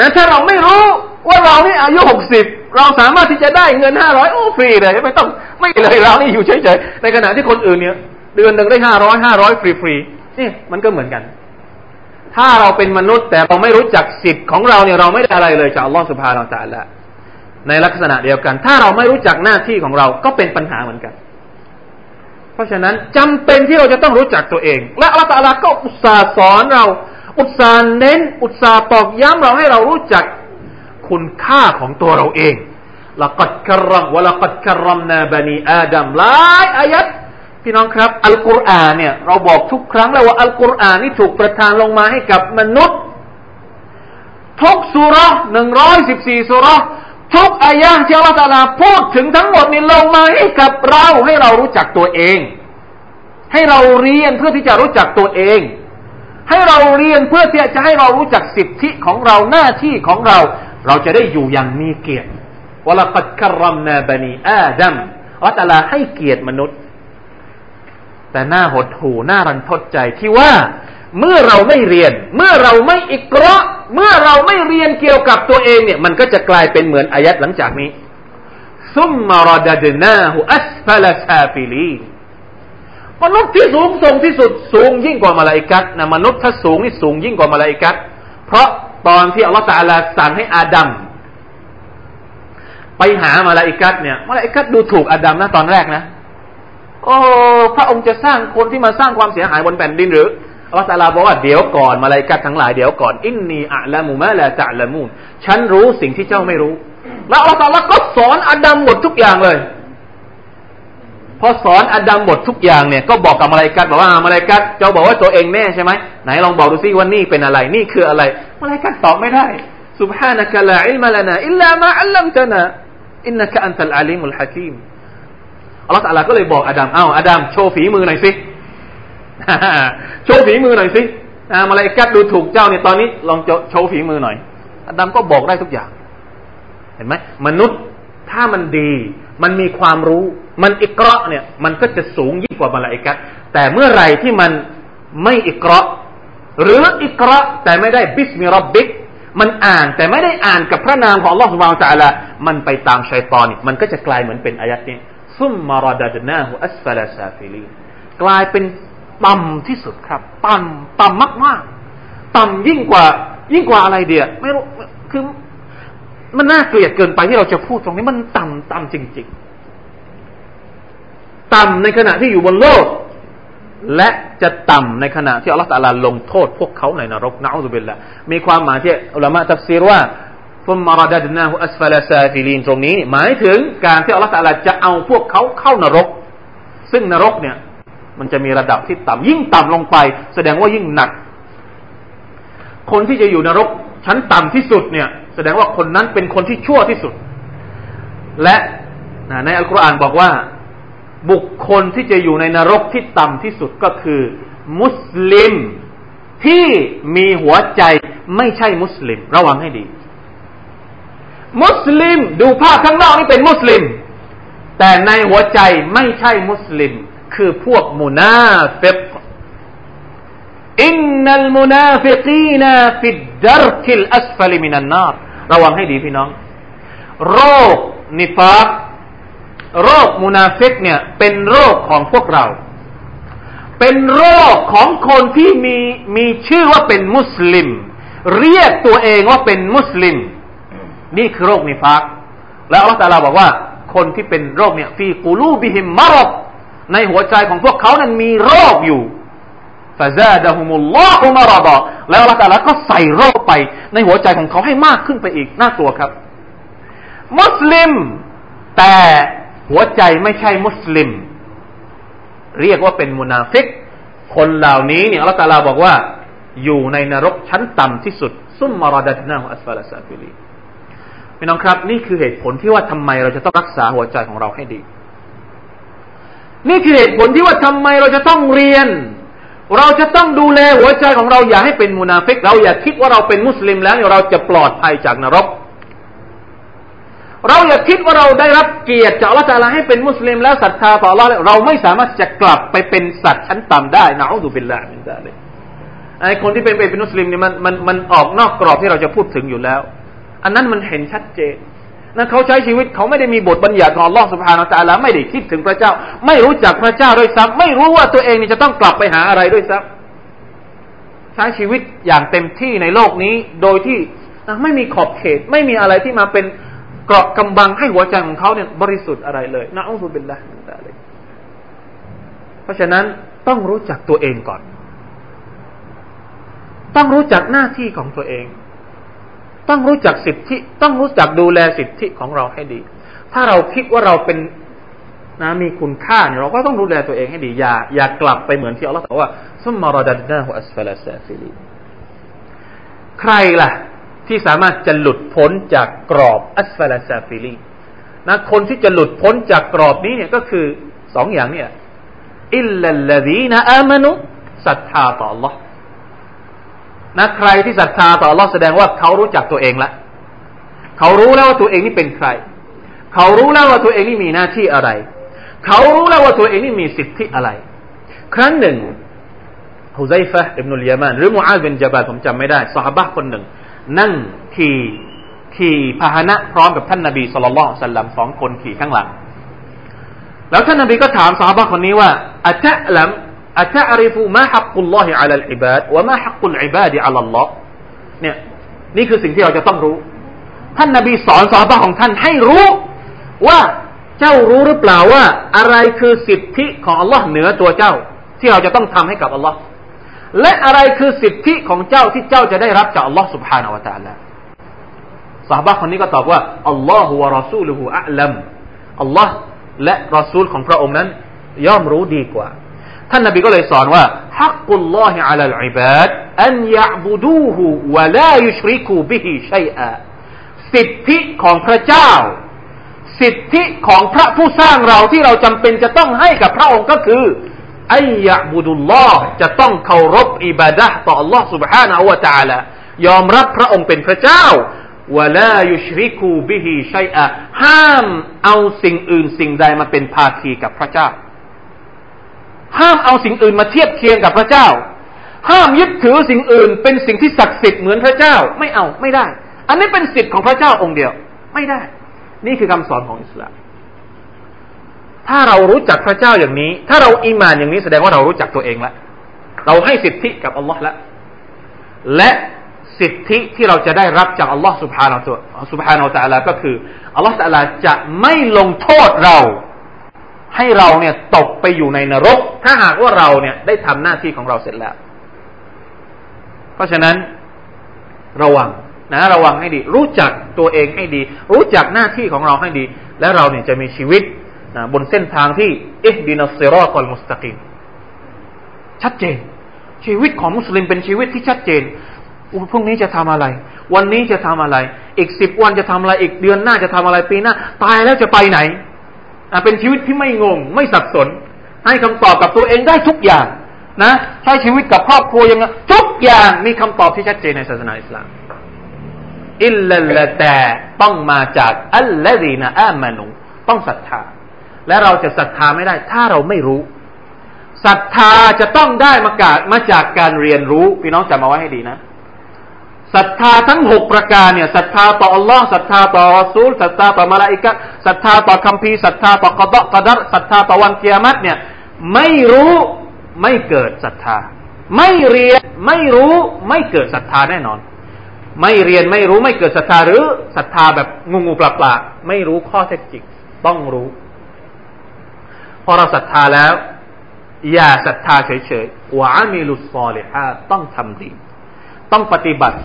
นะถ้าเราไม่รู้ว่าเรานี่อายุหกสิบเราสามารถที่จะได้เงินห้าร้อยโอ้ฟรีเลยไม่ต้องไม่เลยเรานี่อยู่เฉยๆในขณะที่คนอื่นเนี่ย เดือนหนึ่งได้ห้าร้อยห้าร้อยฟรีๆนี่มันก็เหมือนกัน ถ้าเราเป็นมนุษย์แต่เราไม่รู้จักสิทธิ์ของเราเนี่ยเราไม่ได้อะไรเลยจากอัลลอฮฺสุบฮานาอัลลอฮฺในลักษณะเดียวกัน ถ้าเราไม่รู้จักหน้าที่ของเราก็เป็นปัญหาเหมือนกัน เพราะฉะนั้นจำเป็นที่เราจะต้องรู้จักตัวเอง และอัลลอฮฺก็อุตส่าห์สอนเรา อุตส่าห์เน้น อุตส่าห์ตอกย้ำเราให้เรารู้จักคุณค่าของตัวเราเองละกัดกรมวะละกัดกรมนาบานีอาดัมหลายอายัด พี่น้องครับ อัลกุรอานเนี่ย เราบอกทุกครั้งแล้วว่าอัลกุรอานนี่ถูกประทานลงมาให้กับมนุษย์ ทุกสุรหนึ่งร้อยสิบสี่สุรทุกอายะที่อัลลอฮฺตาลาพูดถึงทั้งหมดนี้ลงมาให้กับเราให้เรารู้จักตัวเอง ให้เราเรียนเพื่อที่จะรู้จักตัวเอง ให้เราเรียนเพื่อที่จะให้เรารู้จักสิทธิของเราหน้าที่ของเรา เราจะได้อยู่อย่างมีเกียรติวลกัดคารมนาบันีอาดัมอัลลอฮฺตาลาให้เกียรติมนุษย์ แต่หน้าหดหูหน้ารันทดใจที่ว่า เมื่อเราไม่เรียน เมื่อเราไม่อิกราเมื่อเราไม่เรียนเกี่ยวกับตัวเองเนี่ย มันก็จะกลายเป็นเหมือนอายัดหลังจากนี้ثم رددناه أسفل سافلينมนุษย์ที่สูงส่งที่สุดสูงยิ่งกว่ามาลาอิกัตนะมนุษย์ถ้าสูงนี่สูงยิ่งกว่ามาลาอิกัตเพราะตอนที่อัลลอฮฺตาลาสั่งให้อาดัมไปหามาลาอิกัตเนี่ยมาลาอิกัตดูถูกอาดัมนะตอนแรกนะ โอ้พระองค์จะสร้างคนที่มาสร้างความเสียหายบนแผ่นดินหรืออัลลอฮฺตาลาบอกว่าเดี๋ยวก่อนมาลายกัดทั้งหลายเดี๋ยวก่อนอินนีอัลามุมะลาตะละมูนฉันรู้สิ่งที่เจ้าไม่รู้ แล้วอัลลอฮฺตาลาก็สอนอาดัมหมดทุกอย่างเลย พอสอนอาดัมหมดทุกอย่างเนี่ย ก็บอกกับมาลายกัดบอกว่ามาลายกัดเจ้าบอกว่าตัวเองแน่ใช่ไหมไหนลองบอกดูซิว่านี่เป็นอะไร นี่คืออะไรมาลายกัดตอบไม่ได้ سبحانك لا علم لنا إلا ما علمتنا إنك أنت العليم الحكيم อัลลอฮฺตาลาก็เลยบอกอาดัมเอ้าอาดัมโชว์ฝีมือหน่อยสิโชว์ฝีมือหน่อยสิมาลาอิกัตดูถูกเจ้าเนี่ยตอนนี้ลองโชว์ฝีมือหน่อยอาดัมก็บอกได้ทุกอย่าง เห็นไหมมนุษย์ถ้ามันดี มันมีความรู้ มันاقرأเนี่ย มันก็จะสูงยิ่งกว่ามาลาอิกัตแต่เมื่อไรที่มันไม่اقرأหรือاقرأแต่ไม่ได้باسم ربكมันอ่านแต่ไม่ได้อ่านกับพระนามของอัลลอฮฺسبحانه وتعالىมันไปตามชัยตอนมันก็จะกลายเหมือนเป็นอายัตนี้ ثم رددناه أسفل سافلينกลายเป็นต่ำที่สุดครับ ต่ำต่ำมากๆต่ำยิ่งกว่า ยิ่งกว่าอะไรเดียไม่รู้คือมันน่าเกลียดเกินไปที่เราจะพูดตรงนี้มันต่ำต่ำจริง ๆ ต่ำในขณะที่อยู่บนโลก และจะต่ำในขณะที่อัลลอฮฺตาลาลงโทษพวกเขาในนรกنعوذ باللهมีความหมายที่อุลามะตัฟซีรว่า ثم رددناه أسفل سافلينตรงนี้ หมายถึงการที่อัลลอฮฺตาลาจะเอาพวกเขาเข้านรก ซึ่งนรกเนี่ย มันจะมีระดับที่ต่ำยิ่งต่ำลงไป แสดงว่ายิ่งหนัก คนที่จะอยู่นรกชั้นต่ำที่สุดเนี่ย แสดงว่าคนนั้นเป็นคนที่ชั่วที่สุด และในอัลกุรอานบอกว่า บุคคลที่จะอยู่ในนรกที่ต่ำที่สุดก็คือ มุสลิมที่มีหัวใจไม่ใช่มุสลิม ระวังให้ดี มุสลิม ดูภาพข้างนอกนี่เป็นมุสลิม แต่ในหัวใจไม่ใช่มุสลิม คือพวกมุนาฟิกإن المنافقين في الدرك الأسفل من النارระวังให้ดีพี่น้อง โรคนิฟากโรคมุนาฟิกเนี่ย เป็นโรคของพวกเรา เป็นโรคของคนที่มีมีชื่อว่าเป็นมุสลิม เรียกตัวเองว่าเป็นมุสลิม นี่คือโรคนิฟาก แล้วอัลลอฮฺตาลาบอกว่า คนที่เป็นโรคเนี่ยฟีกูลูบิหิมมารกในหัวใจของพวกเขานั้นมีโรคอยู่ฟาซาดะฮุมุลลอฮุมารดะแล้วอัลลอฮฺตาลาก็ใส่โรคไปในหัวใจของเขาให้มากขึ้นไปอีกน่ากลัวครับ มุสลิม แต่หัวใจไม่ใช่มุสลิม เรียกว่าเป็นมุนาฟิก คนเหล่านี้เนี่ยอัลลอฮฺตาลาบอกว่า อยู่ในนรกชั้นต่ำที่สุด ثم رددناه أسفل سافلين พี่น้องครับ นี่คือเหตุผลที่ว่าทำไมเราจะต้องรักษาหัวใจของเราให้ดี นี่คือเหตุผลที่ว่าทำไมเราจะต้องเรียน เราจะต้องดูแลหัวใจของเราอย่าให้เป็นมุนาฟิก เราอย่าคิดว่าเราเป็นมุสลิมแล้วเราจะปลอดภัยจากนรก เราอย่าคิดว่าเราได้รับเกียรติจากอัลลอฮฺให้เป็นมุสลิมแล้วศรัทธาต่ออัลลอฮฺเราไม่สามารถจะกลับไปเป็นสัตว์ชั้นต่ำได้نعوذ بالله من ذلكไอคนที่เป็นเป็นมุสลิมเนี่ยมันมันมันออกนอกกรอบที่เราจะพูดถึงอยู่แล้ว อันนั้นมันเห็นชัดเจนนะเขาใช้ชีวิตเขาไม่ได้มีบทบัญญัติของลลอสุบฮานาอัลลอฮไม่ได้คิดถึงพระเจ้า ไม่รู้จักพระเจ้าด้วยซ้ำไม่รู้ว่าตัวเองนี่จะต้องกลับไปหาอะไรด้วยซ้ำใช้ชีวิตอย่างเต็มที่ในโลกนี้ โดยที่ไม่มีขอบเขต ไม่มีอะไรที่มาเป็นเกราะกำบังให้หัวใจของเขาเนี่ยบริสุทธิ์อะไรเลยนะอัลลอฮฺบิลละเพราะฉะนั้นต้องรู้จักตัวเองก่อน ต้องรู้จักหน้าที่ของตัวเอง ต้องรู้จักสิทธิ ต้องรู้จักดูแลสิทธิของเราให้ดี ถ้าเราคิดว่าเราเป็นนะมีคุณค่าเนี่ยเราก็ต้องดูแลตัวเองให้ดี อย่าอย่ากลับไปเหมือนที่อัลลอฮฺบอกว่าثم رددناه أسفل سافلينใครล่ะ ที่สามารถจะหลุดพ้นจากกรอบأسفل سافلينนะคนที่จะหลุดพ้นจากกรอบนี้เนี่ยก็คือสองอย่างเนี่ยอิลลัลลดีนะอามานุศรัทธาต่อ Allah นะใครที่ศรัทธาต่อ Allah แสดงว่าเขารู้จักตัวเองล้วเขารู้แล้วว่าตัวเองนี่เป็นใคร เขารู้แล้วว่าตัวเองนี่มีหน้าที่อะไร เขารู้แล้วว่าตัวเองนี่มีสิทธิอะไร ครั้งหนึ่งฮุไซฟะอิบนุลยามานหรือมูอาซบินจาบาผมจำไม่ได้สหบะคนหนึ่ง นั่งขี่ขี่พาหนะพร้อมกับท่านนาบีสุลต่านสัลลัมสองคนขี่ข้างหลัง แล้วท่านนาบีก็ถามสหบะคนนี้ว่าอัตะลัม อัตาริฟูมาฮักกุลลอฮิอัลลอิบาดวะมาฮักกุลอิบาดีอัลลอฮ์เนี่ยนี่คือสิ่งที่เราจะต้องรู้ ท่านนาบีสอนสอนบะของท่านให้รู้ ว่าเจ้ารู้หรือเปล่าว่า อะไรคือสิทธิของอัลลอฮ์เหนือตัวเจ้า ที่เราจะต้องทำให้กับอัลลอฮ์และอะไรคือสิทธิของเจ้าที่เจ้าจะได้รับจากอัลลอฮ์ سبحانه และ تعالى สาบะคนนี้ก็ตอบว่าอัลลอฮฺวะรอซูลุฮุอัลลัมอัลลอฮ์และรอซูลของพระองค์นั้น ย่อมรู้ดีกว่า ท่านนบีก็เลยสอนว่าฮักกุลลอฮิอัลลอิบาดอันยะบุดูฮูวะลายุชริกูบิฮิชัยอะสิทธิของพระเจ้า สิทธิของพระผู้สร้างเราที่เราจำเป็นจะต้องให้กับพระองค์ก็คืออัยยะบุดุลลอฮ์จะต้องเคารพอิบาดะต่อ Allah سبحانه และ تعالى ยอมรับพระองค์เป็นพระเจ้าวะลายุชริกูบิฮิชัยอะห้ามเอาสิ่งอื่นสิ่งใดมาเป็นภาคีกับพระเจ้า ห้ามเอาสิ่งอื่นมาเทียบเคียงกับพระเจ้า ห้ามยึดถือสิ่งอื่น เป็นสิ่งที่ศักดิ์สิทธิ์เหมือนพระเจ้า ไม่เอาไม่ได้ อันนี้เป็นสิทธิ์ของพระเจ้าองค์เดียว ไม่ได้ นี่คือคำสอนของอิสลาม ถ้าเรารู้จักพระเจ้าอย่างนี้ ถ้าเราอิมานอย่างนี้แสดงว่าเรารู้จักตัวเองล้วเราให้สิทธิกับอัลลอฮ์ล้วและสิทธิที่เราจะได้รับจากอัลลอฮ์สุบฮานาตัวสุบฮานาตะลาก็คืออัลลอฮ์ตะลาจะไม่ลงโทษเรา ให้เราเนี่ยตกไปอยู่ในนรก ถ้าหากว่าเราเนี่ยได้ทำหน้าที่ของเราเสร็จแล้ว เพราะฉะนั้นระวังนะระวังให้ดี รู้จักตัวเองให้ดี รู้จักหน้าที่ของเราให้ดี และเราเนี่ยจะมีชีวิตนะบนเส้นทางที่อฮดินัสเซรอตอลมุสตะกิมชัดเจน ชีวิตของมุสลิมเป็นชีวิตที่ชัดเจนพรุ่งนี้จะทำอะไร วันนี้จะทำอะไร อีกสิบวันจะทำอะไร อีกเดือนหน้าจะทำอะไรปีหน้า ตายแล้วจะไปไหน เป็นชีวิตที่ไม่งง ไม่สับสน ให้คำตอบกับตัวเองได้ทุกอย่างนะใช้ชีวิตกับครอบครัวยังไงทุกอย่างมีคำตอบที่ชัดเจนในศาสนาอิสลามอิลลัลแต่ต้องมาจากอัลลอฮีนะอามานุต้องศรัทธา และเราจะศรัทธาไม่ได้ ถ้าเราไม่รู้ศรัทธาจะต้องได้มากามาจากการเรียนรู้ พี่น้องจำเอาไว้ให้ดีนะ ศรัทธาทั้งหกประการเนี่ยศรัทธาต่ออัลลอฮ์ศรัทธาต่อรอซูลศรัทธาต่อมาลาอิกะศรัทธาต่อคัมภีร์ศรัทธาต่อกดกดัรศรัทธาต่อวันเกียรติเนี่ยไม่รู้ไม่เกิดศรัทธา ไม่เรียนไม่รู้ไม่เกิดศรัทธาแน่นอน ไม่เรียนไม่รู้ไม่เกิดศรัทธาหรือศรัทธาแบบงูงูปลาปลาไม่รู้ข้อเท็จจริงต้องรู้ พอเราศรัทธาแล้ว อย่าศรัทธาเฉยๆวะามิลุสซอลิฮะต้องทำดี ต้องปฏิบัติ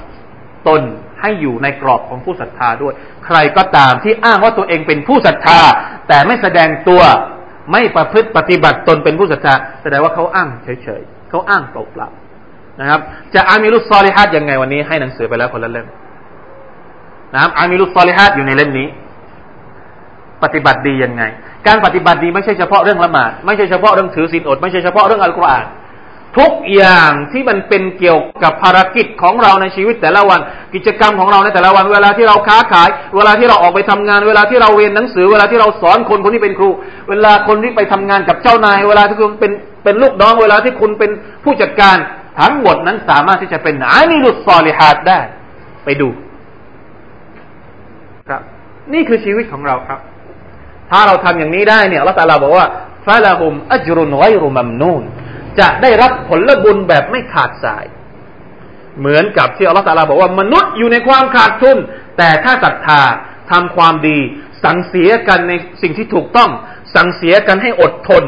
ตนให้อยู่ในกรอบของผู้ศรัทธาด้วย ใครก็ตามที่อ้างว่าตัวเองเป็นผู้ศรัทธา แต่ไม่แสดงตัวไม่ประพฤติปฏิบัติตนเป็นผู้ศรัทธาแสดงว่าเขาอ้างเฉยๆเขาอ้างเปล่าๆนะครับ จะอามิลุสซอลิฮัดยังไงวันนี้ให้หนังสือไปแล้วคนละเล่มนะครับอามิลุสซอลิฮัดอยู่ในเล่มนี้ ปฏิบัติดียังไง การปฏิบัติดีไม่ใช่เฉพาะเรื่องละหมาดไม่ใช่เฉพาะเรื่องถือศีลอด ไม่ใช่เฉพาะเรื่องอัลกุรอาน ทุกอย่างที่มันเป็นเกี่ยวกับภารกิจของเราในชีวิตแต่ละวัน กิจกรรมของเราในแต่ละวัน เวลาที่เราค้าขาย เวลาที่เราออกไปทำงาน เวลาที่เราเรียนหนังสือ เวลาที่เราสอนคนคนที่เป็นครู เวลาคนที่ไปทำงานกับเจ้านาย เวลาที่คุณเป็นเป็นลูกน้อง เวลาที่คุณเป็นผู้จัดการทั้งหมดนั้นสามารถที่จะเป็นอานิลุสซอลิฮัดได้ ไปดู ครับ นี่คือชีวิตของเราครับ ถ้าเราทำอย่างนี้ได้เนี่ยอัลลอฮฺบอกว่าฟาลาฮุมอัจรุนไวรุมัมนูน จะได้รับผลบุญแบบไม่ขาดสาย เหมือนกับที่อัลลอฮฺตาลาบอกว่ามนุษย์อยู่ในความขาดทุน แต่ถ้าศรัทธาทำความดี สั่งเสียกันในสิ่งที่ถูกต้อง สั่งเสียกันให้อดทน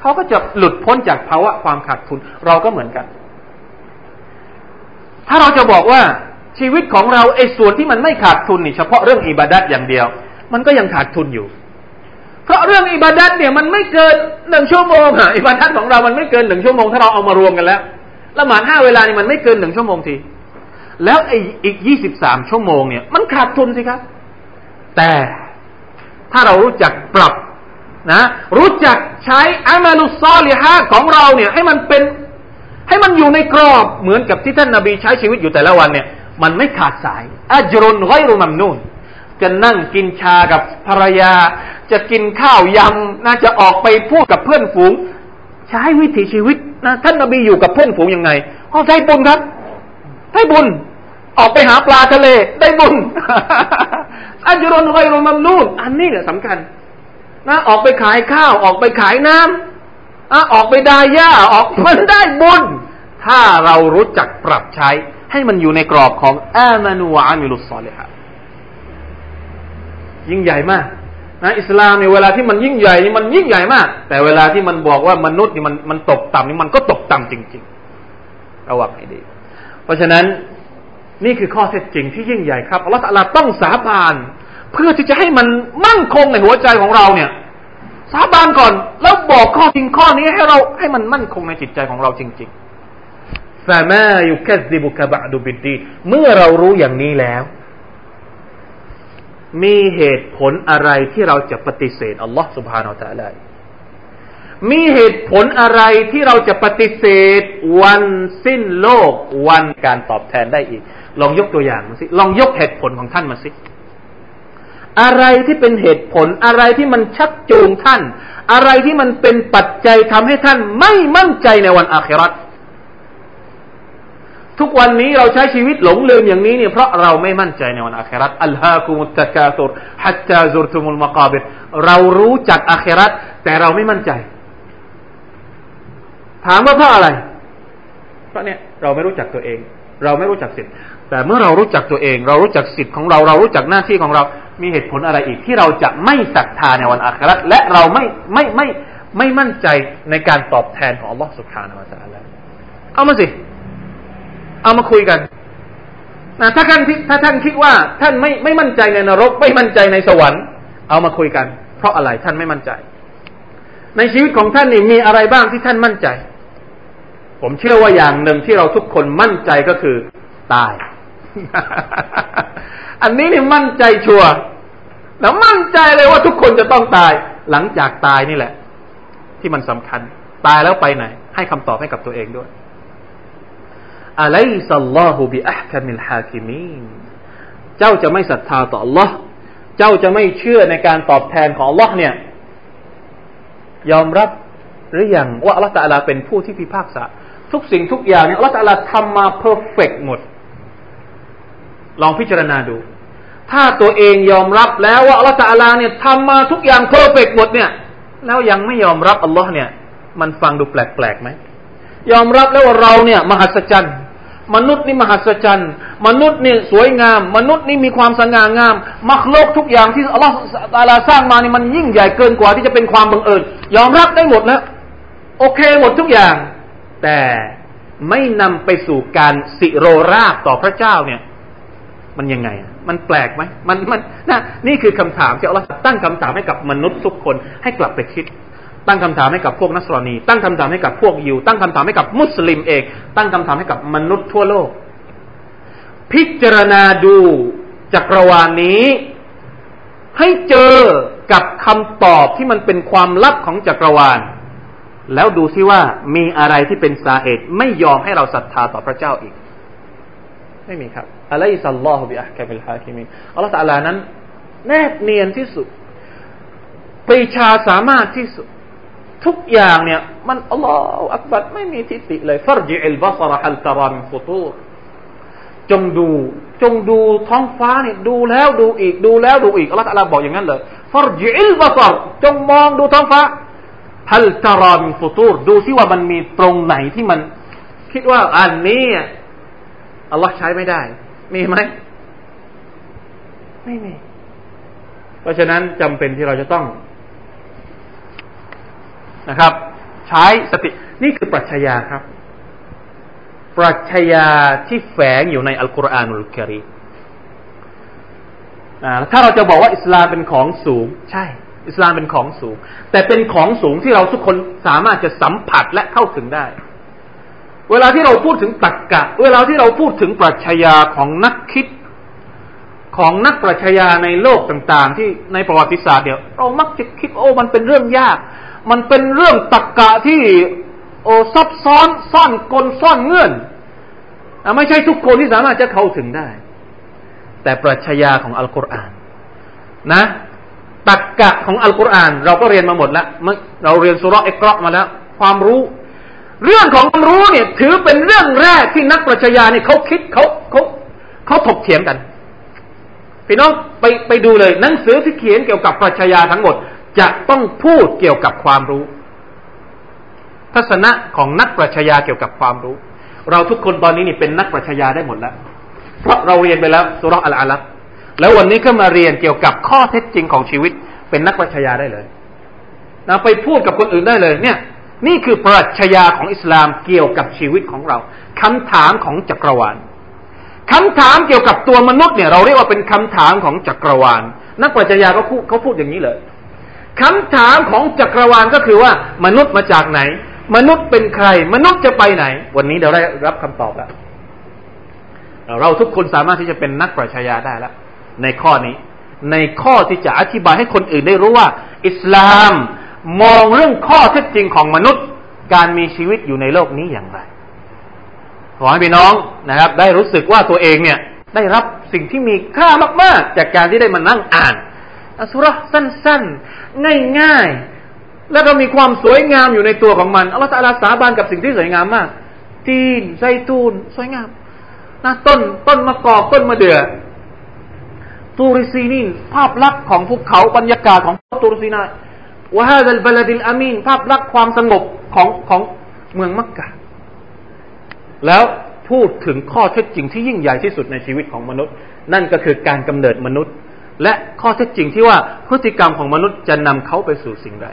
เขาก็จะหลุดพ้นจากภาวะความขาดทุน เราก็เหมือนกัน ถ้าเราจะบอกว่าชีวิตของเราไอ้ส่วนที่มันไม่ขาดทุนนี่เฉพาะเรื่องอิบาดัตอย่างเดียว มันก็ยังขาดทุนอยู่ เพราะเรื่องอิบาดัตเนี่ยมันไม่เกินหนึ่งชั่วโมงอะอิบาดัตของเรามันไม่เกินหนึ่งชั่วโมงถ้าเราเอามารวมกันแล้วละหมาดห้าเวลานี่มันไม่เกินหนึ่งชั่วโมงทีแล้วไอ้อีกยี่สิบสามชั่วโมงเนี่ยมันขาดทุนสิครับ แต่ถ้าเรารู้จักปรับนะ รู้จักใช้อามาลุซอลิฮะของเราเนี่ย ให้มันเป็น ให้มันอยู่ในกรอบเหมือนกับที่ท่านนาบีใช้ชีวิตอยู่แต่ละวันเนี่ย มันไม่ขาดสายอัจรุนไกรุมัมนูนจะนั่งกินชากับภรรยา จะกินข้าวยำน่าจะออกไปพูดกับเพื่อนฝูง ใช้วิถีชีวิตนะท่านนบีอยู่กับเพื่อนฝูงยังไงอ๋อได้บุญครับได้บุญ ออกไปหาปลาทะเล ได้บุญอัจรุนไกรุมัมนูนอันนี้เนี่ยสำคัญนะออกไปขายข้าวออกไปขายน้ำอออกไปดาย่าออกมันได้บุญ ถ้าเรารู้จักปรับใช้ ให้มันอยู่ในกรอบของอามานูอามิลุสซอลิฮะยิ่งใหญ่มาก นะอิสลามเนี่ยเวลาที่มันยิ่งใหญ่นี่มันยิ่งใหญ่มาก แต่เวลาที่มันบอกว่ามนุษย์นี่มันมันตกต่ำนี่มันก็ตกต่ำจริง ๆ ระวังให้ดี เพราะฉะนั้นนี่คือข้อเท็จจริงที่ยิ่งใหญ่ครับอัลลอฮฺต้องสาบานเพื่อที่จะให้มันมั่นคงในหัวใจของเราเนี่ย สาบานก่อน แล้วบอกข้อจริงข้อนี้ให้เราให้มันมั่นคงในจิตใจของเราจริงๆฟามายุคัซิบุกะบะดุบิดดีเมื่อเรารู้อย่างนี้แล้ว มีเหตุผลอะไรที่เราจะปฏิเสธอัลลอฮ์สุบฮานาอัลลอฮ์มีเหตุผลอะไรที่เราจะปฏิเสธ วันสิ้นโลกวันการตอบแทนได้อีก ลองยกตัวอย่างมาสิลองยกเหตุผลของท่านมาสิอะไรที่เป็นเหตุผลอะไรที่มันชักจูงท่าน อะไรที่มันเป็นปัจจัยทำให้ท่านไม่มั่นใจในวันอาครัต ทุกวันนี้เราใช้ชีวิตหลงลืมอย่างนี้เนี่ยเพราะเราไม่มั่นใจในวันอาคราตอัลฮาคุมุตตะกาตุรฮัตตาซุรตุมุลมะกาบิรเรารู้จักอาคราตแต่เราไม่มั่นใจ ถามว่าเพราะอะไร เพราะเนี่ยเราไม่รู้จักตัวเอง เราไม่รู้จักสิทธิ์แต่เมื่อเรารู้จักตัวเอง เรารู้จักสิทธิ์ของเราเรารู้จักหน้าที่ของเรา มีเหตุผลอะไรอีกที่เราจะไม่ศรัทธาในวันอาคราและเราไม่ไม่ไม่ไม่มั่นใจในการตอบแทนของอัลลอฮฺสุบฮานาวะตะอัลเอามาสิ เอามาคุยกันนะถ้าท่านถ้าท่านคิดว่าท่านไม่ไม่มั่นใจในนรก ไม่มั่นใจในสวรรค์ เอามาคุยกัน เพราะอะไรท่านไม่มั่นใจ ในชีวิตของท่านนี่มีอะไรบ้างที่ท่านมั่นใจ ผมเชื่อว่าอย่างหนึ่งที่เราทุกคนมั่นใจก็คือ ตาย อันนี้นี่มั่นใจชัวร์แล้วมั่นใจเลยว่าทุกคนจะต้องตาย หลังจากตายนี่แหละ ที่มันสำคัญ ตายแล้วไปไหน ให้คำตอบให้กับตัวเองด้วย أليس الله بأحكم الحاكمينเจ้าจะไม่ศรัทธาต่อ อัลลอฮฺ เจ้าจะไม่เชื่อในการตอบแทนของ อัลลอฮฺ เนี่ย ยอมรับหรือยังว่าอัลลอฮฺตาลาเป็นผู้ที่พิพากษา ทุกสิ่งทุกอย่างเนี่ยอัลลอฮฺตาลาทำมา perfect หมด ลองพิจารณาดู ถ้าตัวเองยอมรับแล้วว่าอัลลอฮฺตาลาเนี่ยทำมาทุกอย่างเพอร์เฟกหมดเนี่ย แล้วยังไม่ยอมรับอัลลอฮ์เนี่ย มันฟังดูแปลกๆไหมยอมรับแล้วว่าเราเนี่ย มหัศจรรย์ มนุษย์นี่มหัศจรรย์ มนุษย์นี่สวยงาม มนุษย์นี่มีความสง่างาม มักโลกทุกอย่างที่อัลลอฮฺตาลาสร้างมานี่มันยิ่งใหญ่เกินกว่าที่จะเป็นความบังเอิญยอมรับได้หมดแล้วโอเคหมดทุกอย่าง แต่ไม่นำไปสู่การสิโรราบต่อพระเจ้าเนี่ย มันยังไง มันแปลกไหมมันมันนะนี่คือคำถามที่อัลลอฮฺตั้งคำถามให้กับมนุษย์ทุกคนให้กลับไปคิด ตั้งคำถามให้กับพวกนัสรอนี ตั้งคำถามให้กับพวกยิว ตั้งคำถามให้กับมุสลิมเอง ตั้งคำถามให้กับมนุษย์ทั่วโลก พิจารณาดูจักรวาลนี้ ให้เจอกับคำตอบที่มันเป็นความลับของจักรวาล แล้วดูซิว่ามีอะไรที่เป็นสาเหตุไม่ยอมให้เราศรัทธาต่อพระเจ้าอีก ไม่มีครับอะลัยซัลลอฮุบิอัลกัมิลฮาคิมินอัลลอฮฺตะลานั้น แนบเนียนที่สุดปรีชาสามารถที่สุด ทุกอย่างเนี่ย มันอัลลอฮฺอักบัดไม่มีทิฏฐิเลยฟรจิอิลบาสรฮัลตารันฟุตูจงดู จงดูท้องฟ้าเนี่ยดูแล้วดูอีกดูแล้วดูอีกอัลลอฮฺบอกอย่างนั้นเลยฟรจิอิลบาสรจงมองดูท้องฟ้าฮัลตารันฟุตูดูซิว่ามันมีตรงไหนที่มัน คิดว่าอันนี้อัลลอฮ์ใช้ไม่ได้ มีไหมไม่มี เพราะฉะนั้นจำเป็นที่เราจะต้อง นะครับ ใช้สตินี่คือปรัชญาครับ ปรัชญาที่แฝงอยู่ในอัลกุรอานุลกิริถ้าเราจะบอกว่าอิสลามเป็นของสูง ใช่ อิสลามเป็นของสูง แต่เป็นของสูงที่เราทุกคนสามารถจะสัมผัสและเข้าถึงได้ เวลาที่เราพูดถึงตรรกกะ เวลาที่เราพูดถึงปรัชญาของนักคิดของนักปรัชญาในโลกต่าง ๆ ที่ในประวัติศาสตร์เดียวเรามักจะคิดโอ้มันเป็นเรื่องยาก มันเป็นเรื่องตรกกะที่ โอ้ซับซ้อนซ่อนกลซ่อนเงื่อนอไม่ใช่ทุกคนที่สามารถจะเข้าถึงได้ แต่ปรัชญาของอัลกุรอาน นะตักกะของอัลกุรอาน เราก็เรียนมาหมดแล้วเราเรียนสุรเอกรอมาแล้ว ความรู้ เรื่องของความรู้เนี่ย ถือเป็นเรื่องแรกที่นักปรัชญาเนี่ยเขาคิดเขาเขาเขาถกเถียงกันพี่น้องไปไปดูเลยหนังสือที่เขียนเกี่ยวกับปรัชญาทั้งหมด จะต้องพูดเกี่ยวกับความรู้ทัศนะของนักปรัชญาเกี่ยวกับความรู้ เราทุกคนตอนนี้นี่เป็นนักปรัชญาได้หมดแล้ว เพราะเราเรียนไปแล้วสุรอัลอาลักแล้ววันนี้ก็มาเรียนเกี่ยวกับข้อเท็จจริงของชีวิต เป็นนักปรัชญาได้เลยนะไปพูดกับคนอื่นได้เลย เนี่ย นี่คือปรัชญาของอิสลามเกี่ยวกับชีวิตของเราคำถามของจักรวาลคำถามเกี่ยวกับตัวมนุษย์เนี่ย เราเรียกว่าเป็นคำถามของจักรวาล นักปรัชญาก็พูดเขาพูดอย่างนี้เลย คำถามของจักรวาลก็คือว่า มนุษย์มาจากไหน มนุษย์เป็นใคร มนุษย์จะไปไหน วันนี้เราได้รับคำตอบแล้ว เราทุกคนสามารถที่จะเป็นนักปรัชญาได้แล้วในข้อนี้ ในข้อที่จะอธิบายให้คนอื่นได้รู้ว่า อิสลามมองเรื่องข้อเท็จจริงของมนุษย์ การมีชีวิตอยู่ในโลกนี้อย่างไรขอให้พี่น้องนะครับ ได้รู้สึกว่าตัวเองเนี่ยได้รับสิ่งที่มีค่ามาก ๆ จากการที่ได้มานั่งอ่าน อสุรสั้นๆ ง่ายๆ แล้วก็มีความสวยงามอยู่ในตัวของมันอัลลอฮฺตาลาสาบานกับสิ่งที่สวยงามมากจีนไซตูน สวยงามนะต้นต้นมะกอกต้นมะเดื่อตูริซีนินภาพลักษณ์ของภูเขาบรรยากาศของตูริซีนาวะฮาดัลบลดิลอามีนภาพลักษณ์ความสงบของของเมืองมักกะ แล้วพูดถึงข้อเท็จจริงที่ยิ่งใหญ่ที่สุดในชีวิตของมนุษย์ นั่นก็คือการกำเนิดมนุษย์ และข้อเท็จจริงที่ว่าพฤติกรรมของมนุษย์จะนำเขาไปสู่สิ่งใด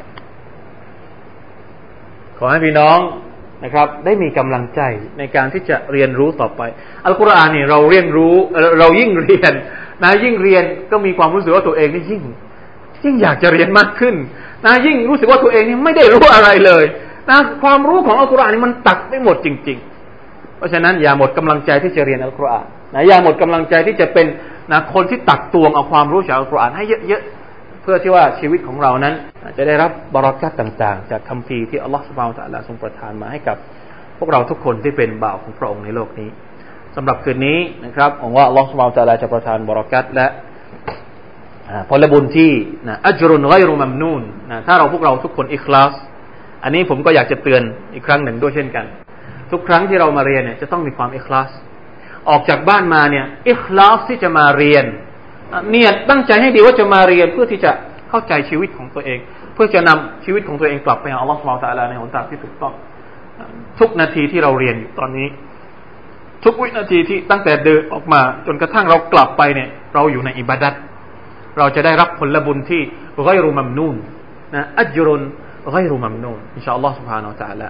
ขอให้พี่น้องนะครับ ได้มีกำลังใจในการที่จะเรียนรู้ต่อไป อัลกุรอานนี่เราเรียนรู้เรายิ่งเรียนนะยิ่งเรียนก็มีความรู้สึกว่าตัวเองนี่ยิ่ง ยิ่งอยากจะเรียนมากขึ้นนะยิ่งรู้สึกว่าตัวเองนี่ไม่ได้รู้อะไรเลยนะความรู้ของอัลกุรอานนี่มันตักไม่หมดจริง ๆ เพราะฉะนั้นอย่าหมดกำลังใจที่จะเรียนอัลกุรอาน นะอย่าหมดกำลังใจที่จะเป็นนะคนที่ตักตวงเอาความรู้จากอัลกุรอานให้เยอะๆเพื่อที่ว่าชีวิตของเรานั้น จะได้รับบารักัตต่าง ๆ จากคำพีที่อัลลอฮฺสุบฮานตะลาทรงประทานมาให้กับ พวกเราทุกคนที่เป็นบ่าวของพระองค์ในโลกนี้สำหรับคืนนี้นะครับหวังว่าอัลลอฮฺสุบฮานตะลาจะประทานบารักัตและผลบุญที่นะอัจรุนไกรุมัมนูนนะถ้าเราพวกเราทุกคนอิคลาสอันนี้ผมก็อยากจะเตือนอีกครั้งหนึ่งด้วยเช่นกัน ทุกครั้งที่เรามาเรียนเนี่ยจะต้องมีความอิคลาส ออกจากบ้านมาเนี่ยอิคลาสที่จะมาเรียนเนี่ยตั้งใจให้ดีว่าจะมาเรียนเพื่อที่จะเข้าใจชีวิตของตัวเอง เพื่อจะนำชีวิตของตัวเองกลับไปหาอัลลอฮฺสุบฮานะตะลาในหนทางที่ถูกต้อง ทุกนาทีที่เราเรียนอยู่ตอนนี้ ทุกวินาทีที่ตั้งแต่เดินออกมา จนกระทั่งเรากลับไปเนี่ย เราอยู่ในอิบาดัตเราจะได้รับผลบุญที่ไกรุมัมนูนนะอัจรุนไกรุมัมนูนอินชาอัลลอฮฺสุบฮานะตะลา